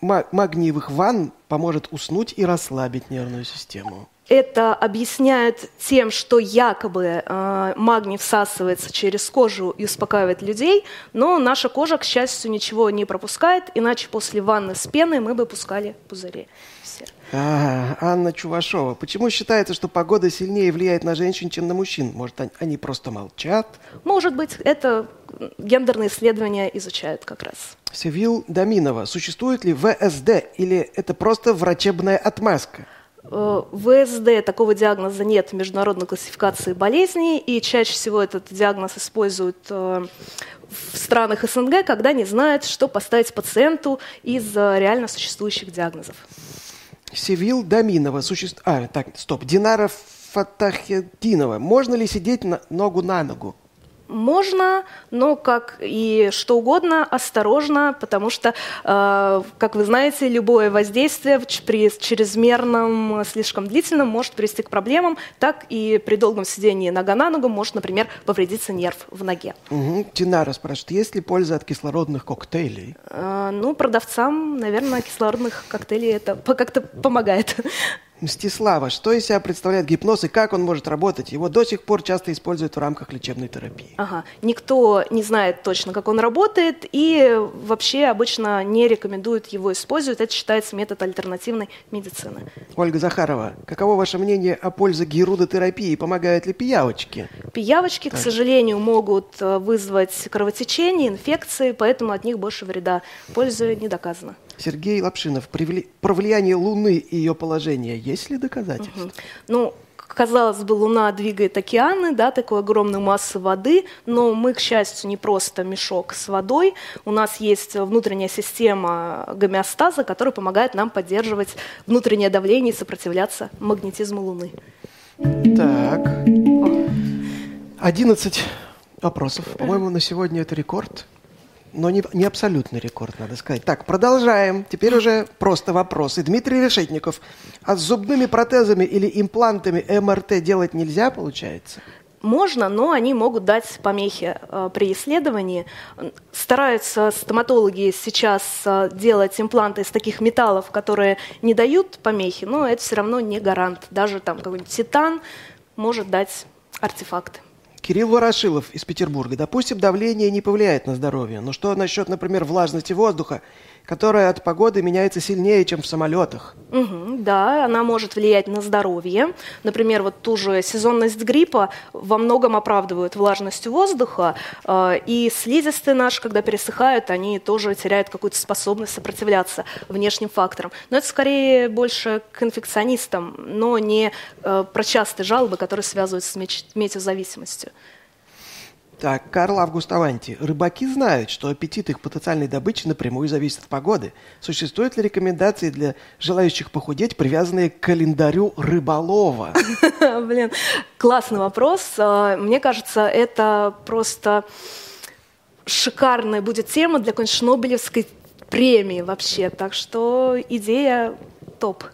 магниевых ванн поможет уснуть и расслабить нервную систему. Это объясняют тем, что якобы э, магний всасывается через кожу и успокаивает людей, но наша кожа, к счастью, ничего не пропускает, иначе после ванны с пеной мы бы пускали пузыри. Все. А, Анна Чувашова. Почему считается, что погода сильнее влияет на женщин, чем на мужчин? Может, они просто молчат? Может быть, это гендерные исследования изучают как раз. Севил Доминова. Существует ли ВСД или это просто врачебная отмазка? Э, ВСД такого диагноза нет в международной классификации болезней, и чаще всего этот диагноз используют э, в странах СНГ, когда не знают, что поставить пациенту из э, реально существующих диагнозов. Севил Доминова. Суще... А, так, стоп. Динара Фатахединова. Можно ли сидеть на ногу на ногу? Можно, но как и что угодно, осторожно, потому что, э, как вы знаете, любое воздействие при чрезмерном, слишком длительном может привести к проблемам, так и при долгом сидении нога на ногу может, например, повредиться нерв в ноге. Угу. Тинара спрашивает, есть ли польза от кислородных коктейлей? Э, ну, продавцам, наверное, кислородных коктейлей это как-то помогает. Мстислава, что из себя представляет гипноз и как он может работать? Его до сих пор часто используют в рамках лечебной терапии. Ага. Никто не знает точно, как он работает, и вообще обычно не рекомендуют его использовать. Это считается метод альтернативной медицины. Ольга Захарова, каково ваше мнение о пользе герудотерапии? Помогают ли пиявочки? Пиявочки, так. к сожалению, могут э, вызвать кровотечение, инфекции, поэтому от них больше вреда. Польза не доказана. Сергей Лапшинов, про влияние Луны и ее положение есть ли доказательства? Угу. Ну, казалось бы, Луна двигает океаны, да, такой огромной массы воды, но мы, к счастью, не просто мешок с водой. У нас есть внутренняя система гомеостаза, которая помогает нам поддерживать внутреннее давление и сопротивляться магнетизму Луны. Так. 11 вопросов. По-моему, на сегодня это рекорд но не, не абсолютный рекорд, надо сказать. Так, продолжаем. Теперь уже просто вопросы. Дмитрий Решетников. А с зубными протезами или имплантами МРТ делать нельзя, получается? Можно, но они могут дать помехи э, при исследовании. Стараются стоматологи сейчас э, делать импланты из таких металлов, которые не дают помехи, но это все равно не гарант. Даже там какой-нибудь титан может дать артефакты. Кирилл Ворошилов из Петербурга. Допустим, давление не повлияет на здоровье. Но что насчет, например, влажности воздуха, которая от погоды меняется сильнее, чем в самолетах? Угу, да, она может влиять на здоровье. Например, вот ту же сезонность гриппа во многом оправдывают влажностью воздуха. Э, и слизистые наши, когда пересыхают, они тоже теряют какую-то способность сопротивляться внешним факторам. Но это скорее больше к инфекционистам, но не э, про частые жалобы, которые связываются с метеозависимостью. Так, Карл Август Аванти. Рыбаки знают, что аппетит их потенциальной добычи напрямую зависит от погоды. Существуют ли рекомендации для желающих похудеть, привязанные к календарю рыболова? Блин, классный вопрос. А, мне кажется, это просто шикарная будет тема для какой-нибудь Шнобелевской премии вообще. Так что идея топ.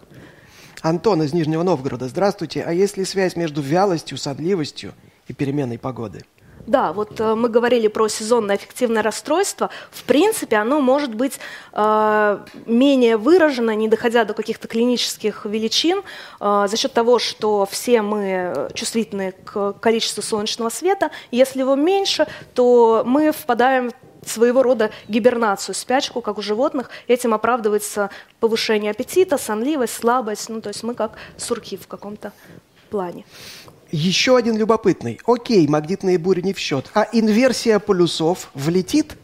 Антон из Нижнего Новгорода. Здравствуйте. А есть ли связь между вялостью, сонливостью и переменной погоды? Да, вот э, мы говорили про сезонное аффективное расстройство. В принципе, оно может быть э, менее выражено, не доходя до каких-то клинических величин, э, за счет того, что все мы чувствительны к количеству солнечного света. Если его меньше, то мы впадаем в своего рода гибернацию, спячку, как у животных. Этим оправдывается повышение аппетита, сонливость, слабость. Ну, то есть мы как сурки в каком-то плане. Еще один любопытный. Окей, магнитные бури не в счет. А инверсия полюсов влетит?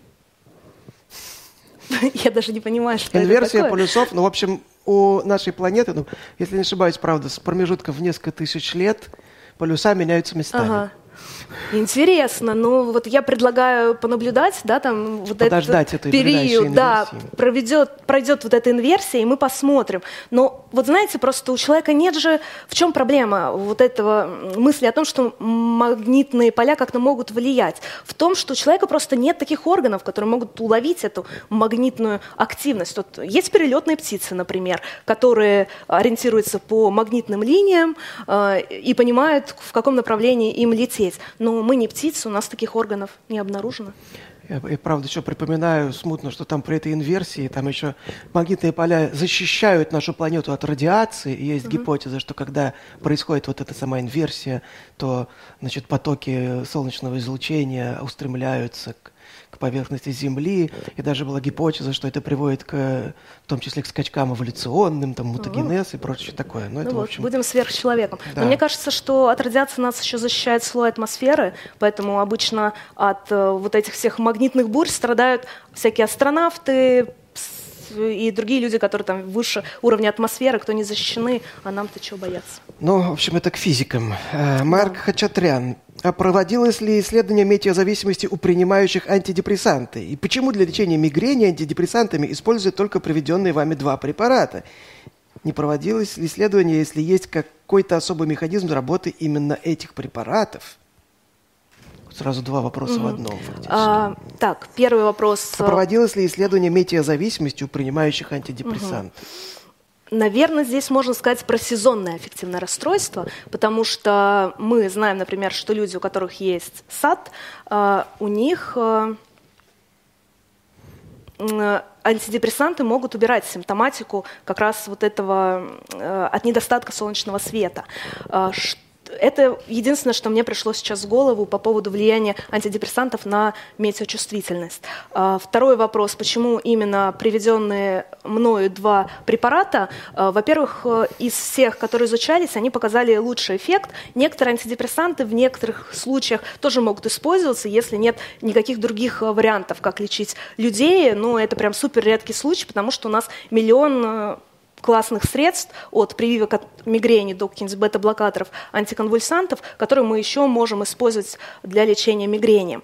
Я даже не понимаю, что Инверсия это такое. полюсов, ну, в общем, у нашей планеты, ну, если не ошибаюсь, правда, с промежутком в несколько тысяч лет полюса меняются местами. Ага. Интересно, ну вот я предлагаю понаблюдать, да, там вот Подождать этот этой период, да, проведет, пройдет вот эта инверсия, и мы посмотрим. Но вот знаете, просто у человека нет же, в чем проблема вот этого мысли о том, что магнитные поля как-то могут влиять? В том, что у человека просто нет таких органов, которые могут уловить эту магнитную активность. Вот есть перелетные птицы, например, которые ориентируются по магнитным линиям э, и понимают, в каком направлении им лететь. Но мы не птицы, у нас таких органов не обнаружено. Я, я, правда еще припоминаю смутно, что там при этой инверсии там еще магнитные поля защищают нашу планету от радиации. И есть гипотеза, что когда происходит вот эта сама инверсия, то значит, потоки солнечного излучения устремляются к поверхности Земли. И даже была гипотеза, что это приводит к, в том числе к скачкам эволюционным, там, мутагенез и прочее такое. Но Ну это, в вот, общем, будем сверхчеловеком. Да. Но мне кажется, что от радиации нас еще защищает слой атмосферы, поэтому обычно от э, вот этих всех магнитных бурь страдают всякие астронавты и другие люди, которые там выше уровня атмосферы, кто не защищены, а нам-то чего бояться? Ну, в общем, это к физикам. Э, Марк Хачатрян. А проводилось ли исследование метеозависимости у принимающих антидепрессанты? И почему для лечения мигрени антидепрессантами используют только приведенные вами два препарата? Не проводилось ли исследование, если есть какой-то особый механизм работы именно этих препаратов? Сразу два вопроса в одном. А, так, первый вопрос. э, Проводилось ли исследование метеозависимости у принимающих антидепрессанты? Наверное, здесь можно сказать про сезонное аффективное расстройство, потому что мы знаем, например, что люди, у которых есть сад, э, у них м, антидепрессанты могут убирать симптоматику как раз вот этого от недостатка солнечного света. Ш- это единственное, что мне пришло сейчас в голову по поводу влияния антидепрессантов на метеочувствительность. А, Второй вопрос, почему именно приведенные мною два препарата, а, во-первых, э, из всех, которые изучались, они показали лучший эффект. Некоторые антидепрессанты в некоторых случаях тоже могут использоваться, если нет никаких других э, вариантов, как лечить людей. Но это прям супер редкий случай, потому что у нас миллион э, классных средств от прививок от мигрени до каких-нибудь бета-блокаторов, антиконвульсантов, которые мы еще можем использовать для лечения мигрени.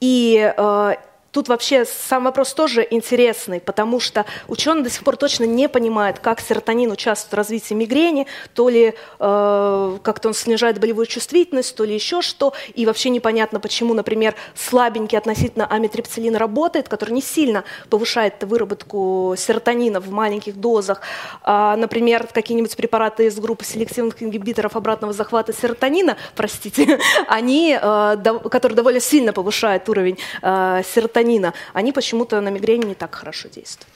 И э, тут вообще сам вопрос тоже интересный, потому что ученые до сих пор точно не понимают, как серотонин участвует в развитии мигрени, то ли э, как-то он снижает болевую чувствительность, то ли еще что. И вообще непонятно, почему, например, слабенький относительно амитрипсилин работает, который не сильно повышает выработку серотонина в маленьких дозах. А, например, какие-нибудь препараты из группы селективных ингибиторов обратного захвата серотонина, простите, они, э, дов- которые довольно сильно повышают уровень э, серотонина, они почему-то на мигрени не так хорошо действуют.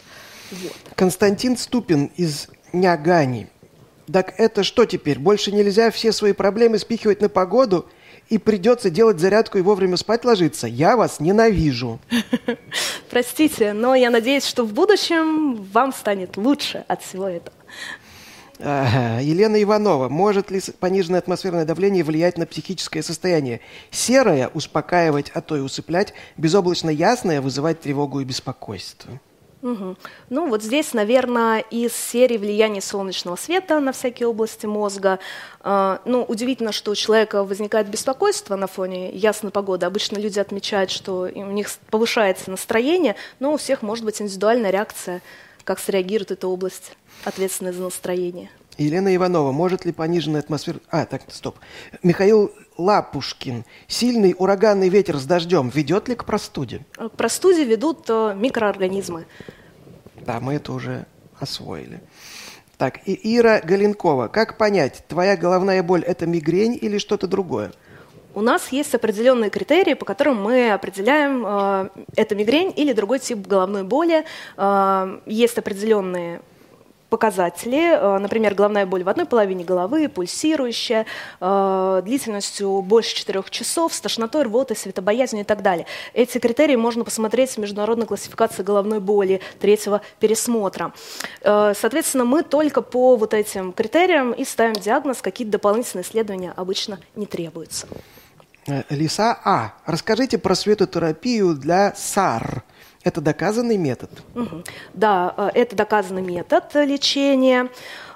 Вот. Константин Ступин из Нягани. Так это что теперь? Больше нельзя все свои проблемы спихивать на погоду и придется делать зарядку и вовремя спать ложиться? Я вас ненавижу. Простите, но я надеюсь, что в будущем вам станет лучше от всего этого. Елена Иванова. Может ли пониженное атмосферное давление влиять на психическое состояние? Серое – успокаивать, а то и усыплять. Безоблачно ясное – вызывать тревогу и беспокойство. Мгм. Ну, вот здесь, наверное, из серии влияния солнечного света на всякие области мозга. А, Ну, удивительно, что у человека возникает беспокойство на фоне ясной погоды. Обычно люди отмечают, что у них повышается настроение, но у всех может быть индивидуальная реакция, как среагирует эта область, ответственная за настроение. Елена Иванова. Может ли пониженная атмосфера... А, так, стоп. Михаил Лапушкин. Сильный ураганный ветер с дождем ведет ли к простуде? К простуде ведут э, микроорганизмы. Да, мы это уже освоили. Так, и Ира Галенкова. Как понять, твоя головная боль – это мигрень или что-то другое? У нас есть определенные критерии, по которым мы определяем, э, это мигрень или другой тип головной боли. Э, есть определенные показатели, э, например, головная боль в одной половине головы, пульсирующая, э, длительностью больше 4 часов, с тошнотой, рвотой, светобоязнью и так далее. Эти критерии можно посмотреть в международной классификации головной боли третьего пересмотра. Соответственно, мы только по вот этим критериям и ставим диагноз, какие-то дополнительные исследования обычно не требуются. Э, Лиса А. Расскажите про светотерапию для САР. Это доказанный метод? Да, э, это доказанный метод лечения.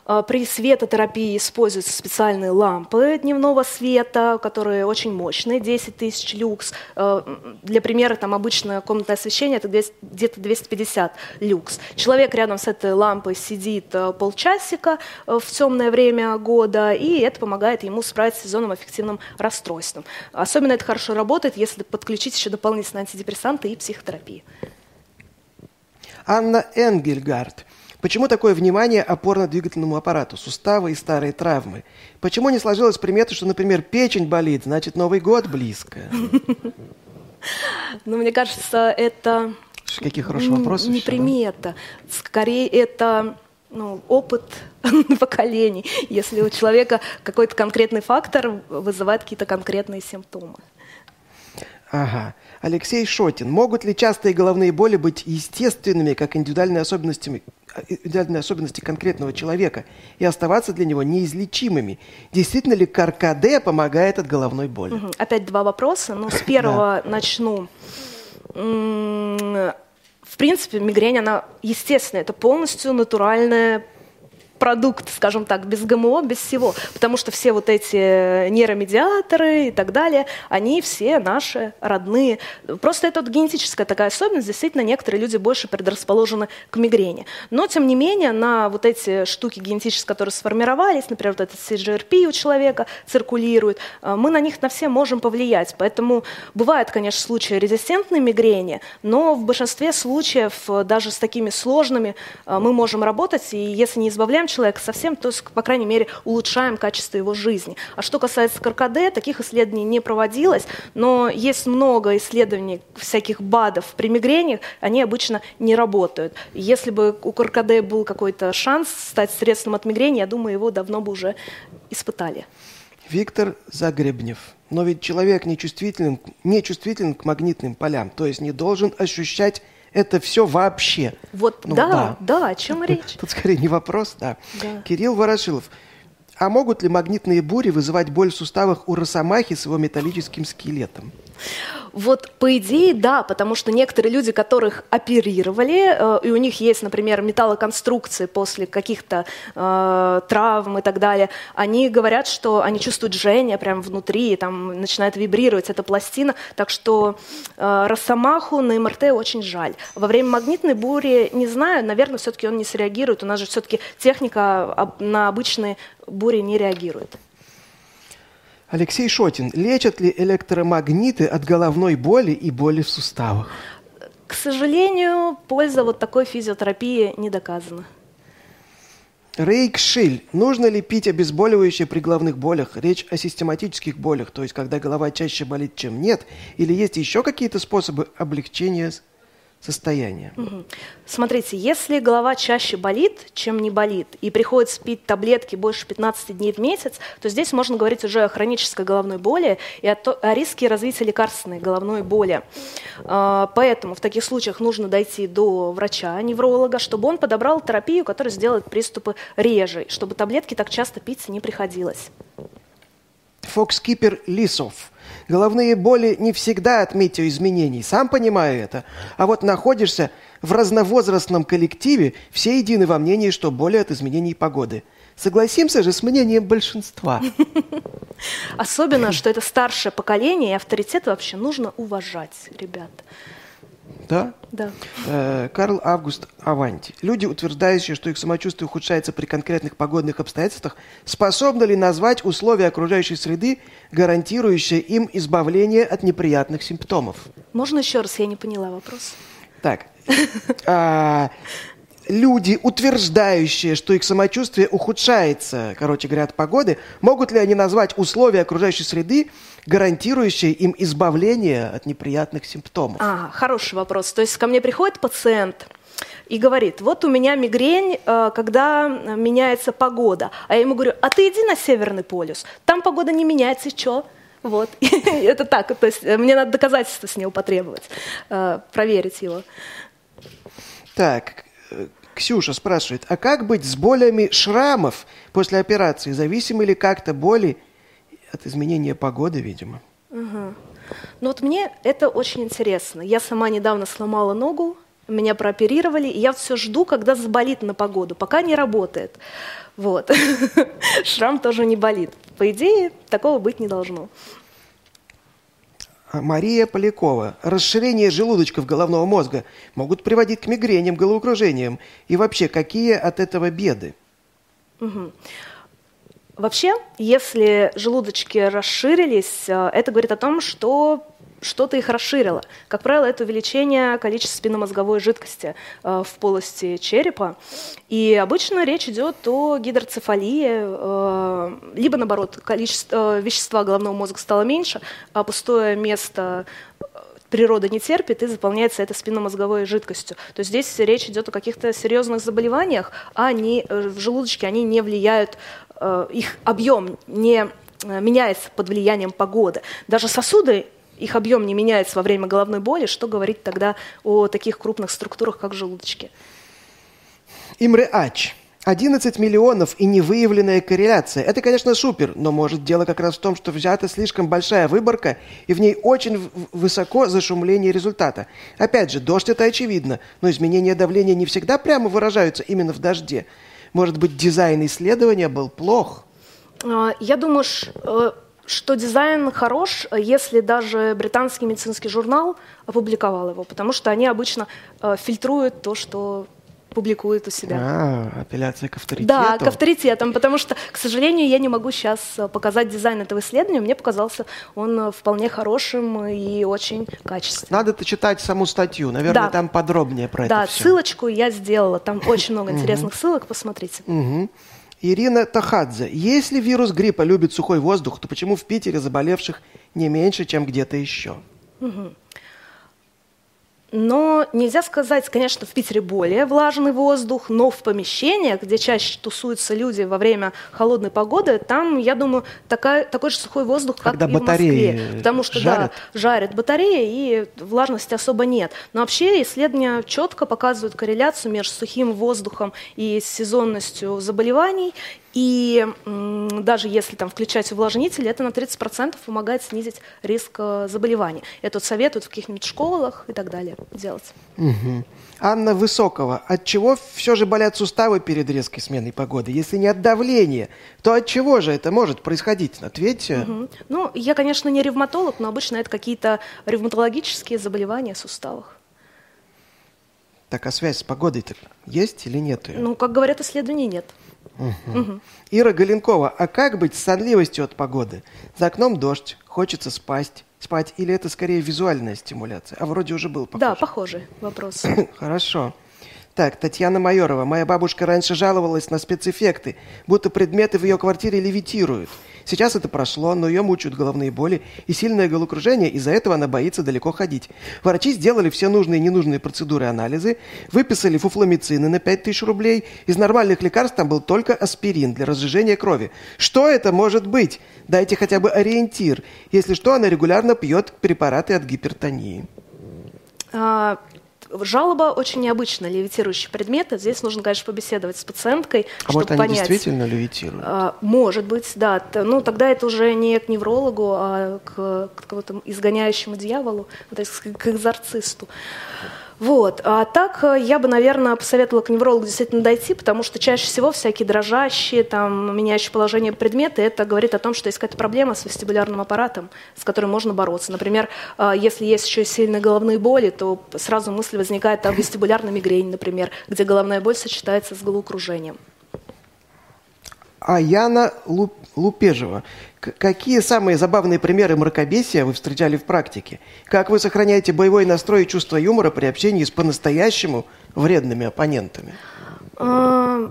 А, При светотерапии используются специальные лампы дневного света, которые очень мощные, 10 тысяч люкс. А, Для примера, там обычное комнатное освещение это 200 где-то 250 люкс. Человек рядом с этой лампой сидит а, полчасика в темное время года, и это помогает ему справиться с сезонным аффективным расстройством. Особенно это хорошо работает, если подключить еще дополнительные антидепрессанты и психотерапию. Анна Энгельгард. Почему такое внимание опорно-двигательному аппарату, суставы и старые травмы? Почему не сложилась примета, что, например, печень болит, значит, Новый год близко? Но мне кажется, это Какие хорошие вопросы. не примета. Скорее, это ну, опыт поколений, если у человека какой-то конкретный фактор вызывает какие-то конкретные симптомы. Ага. Алексей Шотин. Могут ли частые головные боли быть естественными, как индивидуальные особенности, индивидуальные особенности конкретного человека, и оставаться для него неизлечимыми? Действительно ли каркаде помогает от головной боли? Мгм. Опять два вопроса. Ну, с первого начну. В принципе, мигрень, она естественная, это полностью натуральная продукт, скажем так, без ГМО, без всего. Потому что все вот эти нейромедиаторы и так далее, они все наши родные. Просто это вот генетическая такая особенность. Действительно, некоторые люди больше предрасположены к мигрени. Но, тем не менее, на вот эти штуки генетические, которые сформировались, например, вот этот CGRP у человека циркулирует, э, мы на них на все можем повлиять. Поэтому бывают, конечно, случаи резистентной мигрени, но в большинстве случаев э, даже с такими сложными э, мы можем работать, и если не избавляем человека совсем, то, с- по крайней мере, улучшаем качество его жизни. А что касается КРКД, таких исследований не проводилось, но есть много исследований всяких БАДов при мигрени, они обычно не работают. Если бы у КРКД был какой-то шанс стать средством от мигрени, я думаю, его давно бы уже испытали. Виктор Загребнев. Но ведь человек не чувствителен, не чувствителен к магнитным полям, то есть не должен ощущать это все вообще. Вот, Ну, да, да. да, о чем речь? Тут скорее не вопрос, да. Да. Кирилл Ворошилов. А могут ли магнитные бури вызывать боль в суставах у росомахи с его металлическим скелетом? Вот по идее, да, потому что некоторые люди, которых оперировали, э, и у них есть, например, металлоконструкции после каких-то э, травм и так далее, они говорят, что они чувствуют жжение прямо внутри, и там начинает вибрировать эта пластина, так что э, Росомаху на МРТ очень жаль. Во время магнитной бури, не знаю, наверное, все-таки он не среагирует, у нас же все-таки техника на обычные бури не реагирует. Алексей Шотин. Лечат ли электромагниты от головной боли и боли в суставах? К сожалению, польза вот такой физиотерапии не доказана. Рейк Шиль. Нужно ли пить обезболивающее при головных болях? Речь о систематических болях, то есть когда голова чаще болит, чем нет? Или есть еще какие-то способы облегчения с- состояния? Мгм. Смотрите, если голова чаще болит, чем не болит, и приходится пить таблетки больше 15 дней в месяц, то здесь можно говорить уже о хронической головной боли и о, то- о риске развития лекарственной головной боли. А, Поэтому в таких случаях нужно дойти до врача, невролога, чтобы он подобрал терапию, которая сделает приступы реже, чтобы таблетки так часто пить не приходилось. Фокскипер Лисов. Головные боли не всегда от метеоизменений, сам понимаю это. А вот находишься в разновозрастном коллективе, все едины во мнении, что боли от изменений погоды. Согласимся же с мнением большинства. Особенно, что это старшее поколение, и авторитет вообще нужно уважать, ребят. Да? Да. Э, Карл Август Аванти. Люди, утверждающие, что их самочувствие ухудшается при конкретных погодных обстоятельствах, способны ли назвать условия окружающей среды, гарантирующие им избавление от неприятных симптомов? Можно еще раз, я не поняла вопрос. Так. Люди, утверждающие, что их самочувствие ухудшается, короче говоря, от погоды, могут ли они назвать условия окружающей среды, гарантирующие им избавление от неприятных симптомов? А, хороший вопрос. То есть ко мне приходит пациент и говорит, вот у меня мигрень, э, когда меняется погода. А я ему говорю, а ты иди на Северный полюс, там погода не меняется, и что? Вот. Это так, то есть э, мне надо доказательства с него потребовать, э, проверить его. Так, Ксюша спрашивает, а как быть с болями шрамов после операции? Зависимы ли как-то боли от изменения погоды, видимо? Ну вот мне это очень интересно. Я сама недавно сломала ногу меня прооперировали, и я все жду, когда заболит на погоду, пока не работает. Вот. Шрам тоже не болит. По идее, такого быть не должно. А Мария Полякова. Расширение желудочков головного мозга могут приводить к мигрениям, головокружениям. И вообще, какие от этого беды? Угу. Вообще, если желудочки расширились, э, это говорит о том, что что-то их расширило. Как правило, это увеличение количества спинномозговой жидкости э, в полости черепа. И обычно речь идет о гидроцефалии, э, либо наоборот, количество э, вещества головного мозга стало меньше, а пустое место природа не терпит и заполняется это спинномозговой жидкостью. То есть здесь речь идет о каких-то серьезных заболеваниях, а они, в желудочке они не влияют, их объем не меняется под влиянием погоды. Даже сосуды их объем не меняется во время головной боли, что говорить тогда о таких крупных структурах, как желудочки? Имре Ач. 11 миллионов и невыявленная корреляция. Это, конечно, супер, но может дело как раз в том, что взята слишком большая выборка, и в ней очень высоко зашумление результата. Опять же, дождь это очевидно, но изменения давления не всегда прямо выражаются именно в дожде. Может быть, дизайн исследования был плох? А, я думаю, э, что дизайн хорош, если даже британский медицинский журнал опубликовал его, потому что они обычно э, фильтруют то, что публикуют у себя. А, апелляция к авторитету. Да, к авторитетам, потому что, к сожалению, я не могу сейчас э, показать дизайн этого исследования. Мне показался он э, вполне хорошим и очень качественным. Надо-то читать саму статью, наверное, да. там подробнее про да, это. Да, ссылочку я сделала, там очень много интересных ссылок, посмотрите. Ирина Тахадзе. Если вирус гриппа любит сухой воздух, то почему в Питере заболевших не меньше, чем где-то еще? Угу. Но нельзя сказать, конечно, в Питере более влажный воздух, но в помещениях, где чаще тусуются люди во время холодной погоды, там, я думаю, такая, такой же сухой воздух, как Когда и в Москве. Потому что, жарят. да, жарят батареи, и влажности особо нет. Но вообще исследования четко показывают корреляцию между сухим воздухом и сезонностью заболеваний, и даже если там включать увлажнители, это на 30% помогает снизить риск э, заболеваний. Это вот советуют в каких-нибудь школах и так далее делать. Угу. Анна Высокова. От чего все же болят суставы перед резкой сменой погоды? Если не от давления, то от чего же это может происходить? Ответьте. Угу. Ну, я, конечно, не ревматолог, но обычно это какие-то ревматологические заболевания в суставах. Так, а связь с погодой-то есть или нет? Ну, как говорят исследования, нет. Угу. Угу. Ира Галенкова, а как быть с сонливостью от погоды? За окном дождь, хочется спать, спать, или это скорее визуальная стимуляция? А вроде уже был похож. Да, похожий вопрос. Хорошо. Так, Татьяна Майорова. Моя бабушка раньше жаловалась на спецэффекты, будто предметы в ее квартире левитируют. Сейчас это прошло, но ее мучают головные боли и сильное головокружение, из-за этого она боится далеко ходить. Врачи сделали все нужные и ненужные процедуры анализы, выписали фуфломицины на 5000 рублей. Из нормальных лекарств там был только аспирин для разжижения крови. Что это может быть? Дайте хотя бы ориентир. Если что, она регулярно пьет препараты от гипертонии. А, Жалоба очень необычная, левитирующие предметы. Здесь нужно, конечно, побеседовать с пациенткой, а чтобы может, они понять. действительно левитируют? А, может быть, да. Ну, тогда это уже не к неврологу, а к, к какому-то изгоняющему дьяволу, то есть к экзорцисту. Вот. А так э, я бы, наверное, посоветовала к неврологу действительно дойти, потому что чаще всего всякие дрожащие, там, меняющие положение предметы, это говорит о том, что есть какая-то проблема с вестибулярным аппаратом, с которой можно бороться. Например, э, если есть еще сильные головные боли, то сразу мысль возникает о вестибулярной мигрени, например, где головная боль сочетается с головокружением. А Яна Лупежева. Какие самые забавные примеры мракобесия вы встречали в практике? Как вы сохраняете боевой настрой и чувство юмора при общении с по-настоящему вредными оппонентами? А,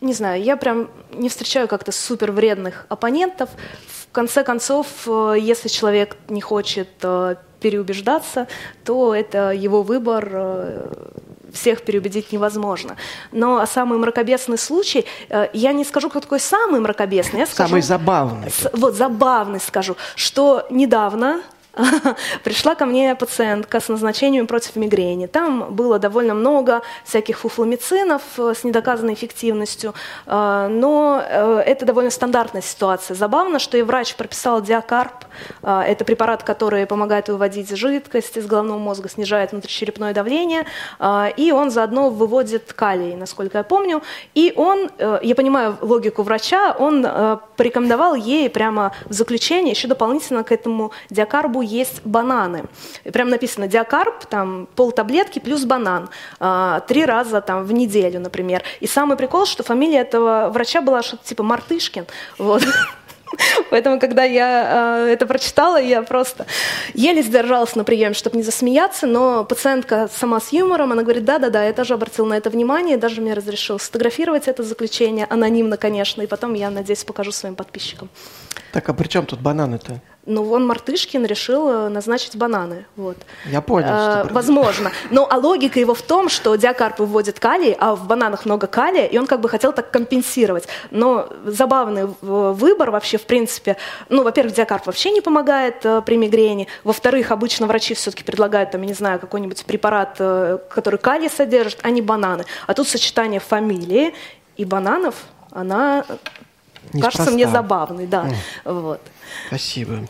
не знаю, я прям не встречаю как-то супер вредных оппонентов. В конце концов, э, если человек не хочет э, переубеждаться, то это его выбор э, всех переубедить невозможно. Но самый мракобесный случай, э, я не скажу, какой самый мракобесный, я скажу... Самый забавный. Вот, забавный скажу, что недавно пришла ко мне пациентка с назначением против мигрени. Там было довольно много всяких фуфломицинов э, с недоказанной эффективностью, э, но э, это довольно стандартная ситуация. Забавно, что и врач прописал диакарп, это препарат, который помогает выводить жидкость из головного мозга, снижает внутричерепное давление, и он заодно выводит калий, насколько я помню. И он, я понимаю логику врача, он порекомендовал ей прямо в заключение еще дополнительно к этому диакарбу есть бананы. Прям написано диакарб, там пол таблетки плюс банан. А, три раза там в неделю, например. И самый прикол, что фамилия этого врача была что-то типа Мартышкин. Вот. Поэтому, когда я э, это прочитала, я просто еле сдержалась на приеме, чтобы не засмеяться, но пациентка сама с юмором, она говорит, да-да-да, я тоже обратила на это внимание, даже мне разрешил сфотографировать это заключение, анонимно, конечно, и потом я, надеюсь, покажу своим подписчикам. Так, а при чем тут бананы-то? Ну, вон Мартышкин решил э, назначить бананы. Вот. Я понял, что... Э, возможно. Но а логика его в том, что диакарп выводит калий, а в бананах много калия, и он как бы хотел так компенсировать. Но забавный выбор вообще, в принципе. Ну, во-первых, диакарп вообще не помогает э, при мигрени. Во-вторых, обычно врачи все-таки предлагают, там, я не знаю, какой-нибудь препарат, э, который калий содержит, а не бананы. А тут сочетание фамилии и бананов, она Неспроста. кажется мне забавной, да. Mm. Вот. Спасибо.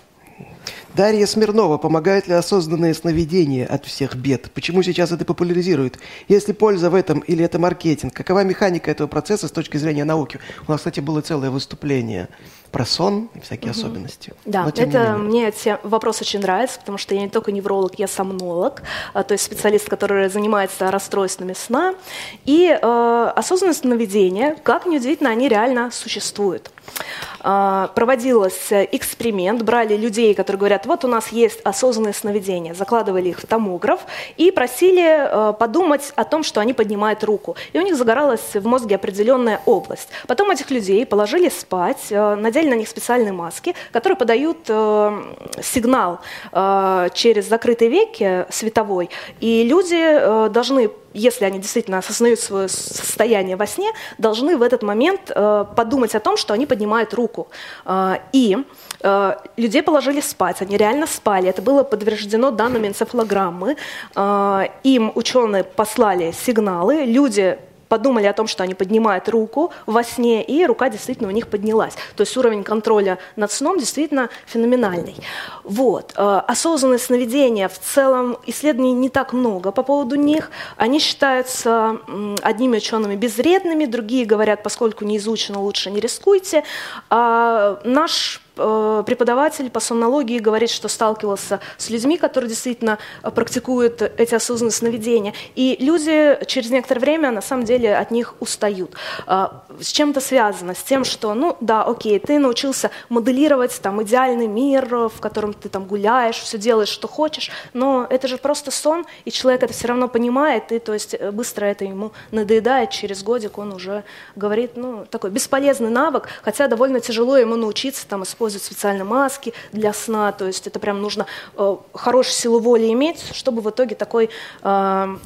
Дарья Смирнова. Помогает ли осознанное сновидение от всех бед? Почему сейчас это популяризируют? Есть ли польза в этом или это маркетинг? Какова механика этого процесса с точки зрения науки? У нас, кстати, было целое выступление про сон и всякие угу. особенности. Да, Но, это мне те, вопрос очень нравится, потому что я не только невролог, я сомнолог, а, то есть специалист, который занимается расстройствами сна. И э, осознанное сновидение, как неудивительно, они реально существуют. А, проводилось эксперимент, брали людей, которые говорят, вот у нас есть осознанное сновидение, закладывали их в томограф и просили э, подумать о том, что они поднимают руку. И у них загоралась в мозге определенная область. Потом этих людей положили спать, э, надели на них специальные маски, которые подают э, сигнал через закрытые веки световой, и люди должны если они действительно осознают свое состояние во сне, должны в этот момент э, подумать о том, что они поднимают руку. Э, и э, людей положили спать, они реально спали. Это было подтверждено данными энцефалограммы. Э, им ученые послали сигналы, люди подумали о том, что они поднимают руку во сне, и рука действительно у них поднялась. То есть уровень контроля над сном действительно феноменальный. Вот. Э, осознанные сновидения, в целом исследований не так много по поводу них. Они считаются одними учеными безвредными, другие говорят, поскольку не изучено, лучше не рискуйте. А наш преподаватель по сомнологии говорит, что сталкивался с людьми, которые действительно э, практикуют эти осознанные сновидения. И люди через некоторое время на самом деле от них устают. Э, с чем это связано? С тем, что, ну да, окей, ты научился моделировать там идеальный мир, в котором ты там гуляешь, все делаешь, что хочешь, но это же просто сон, и человек это все равно понимает, и то есть быстро это ему надоедает, через годик он уже говорит, ну, такой бесполезный навык, хотя довольно тяжело ему научиться там использовать используют специальные маски для сна, то есть это прям нужно э, хорошую силу воли иметь, чтобы в итоге такой, э,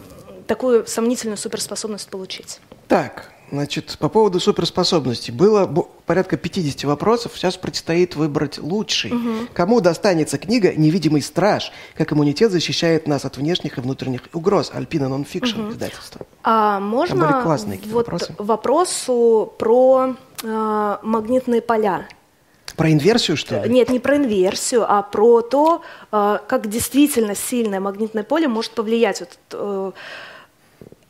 такую сомнительную суперспособность получить. Так, Значит, по поводу суперспособностей. Было порядка 50 вопросов, сейчас предстоит выбрать лучший. Угу. Кому достанется книга «Невидимый страж. Как иммунитет защищает нас от внешних и внутренних угроз» Альпина Нонфикшн угу. издательство. А можно Там были классные вот вопросы. вопросу про э, магнитные поля? Про инверсию, что ли? Нет, не про инверсию, а про то, э, как действительно сильное магнитное поле может повлиять вот, э,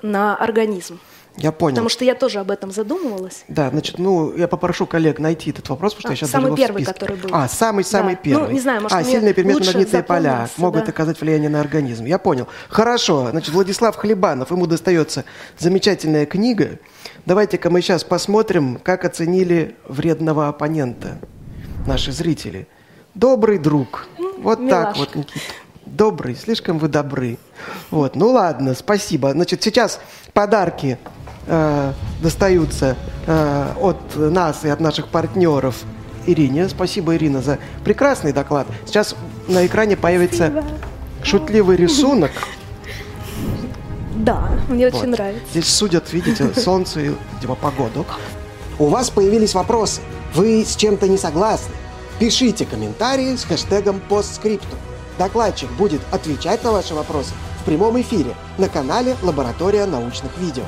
на организм. Я понял. Потому что я тоже об этом задумывалась. Да, значит, ну, я попрошу коллег найти этот вопрос, потому что а, я сейчас Самый первый, который был. А, самый-самый да. первый. Ну, не знаю, может, А, сильные предметы магнитные поля могут да. оказать влияние на организм. Я понял. Хорошо, значит, Владислав Хлебанов, ему достается замечательная книга. Давайте-ка мы сейчас посмотрим, как оценили вредного оппонента наши зрители. Добрый друг. Вот Милашка. так вот, Никита. Добрый, слишком вы добры. Вот, ну ладно, спасибо. Значит, сейчас подарки э, достаются э, от нас и от наших партнеров Ирине. Спасибо, Ирина, за прекрасный доклад. Сейчас на экране появится Спасибо. шутливый рисунок. Да, мне вот. очень нравится. Здесь судят, видите, солнце и типа, погоду. У вас появились вопросы. Вы с чем-то не согласны? Пишите комментарии с хэштегом постскриптум. Докладчик будет отвечать на ваши вопросы в прямом эфире на канале «Лаборатория научных видео».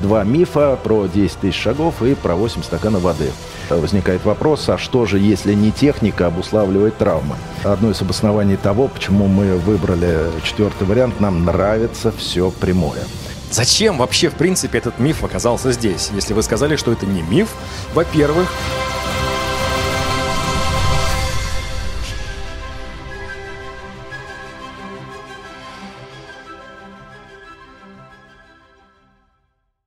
Два мифа про 10 тысяч шагов и про 8 стаканов воды. Возникает вопрос, а что же, если не техника обуславливает травмы? Одно из обоснований того, почему мы выбрали четвертый вариант, нам нравится все прямое. Зачем вообще, в принципе, этот миф оказался здесь? Если вы сказали, что это не миф, во-первых,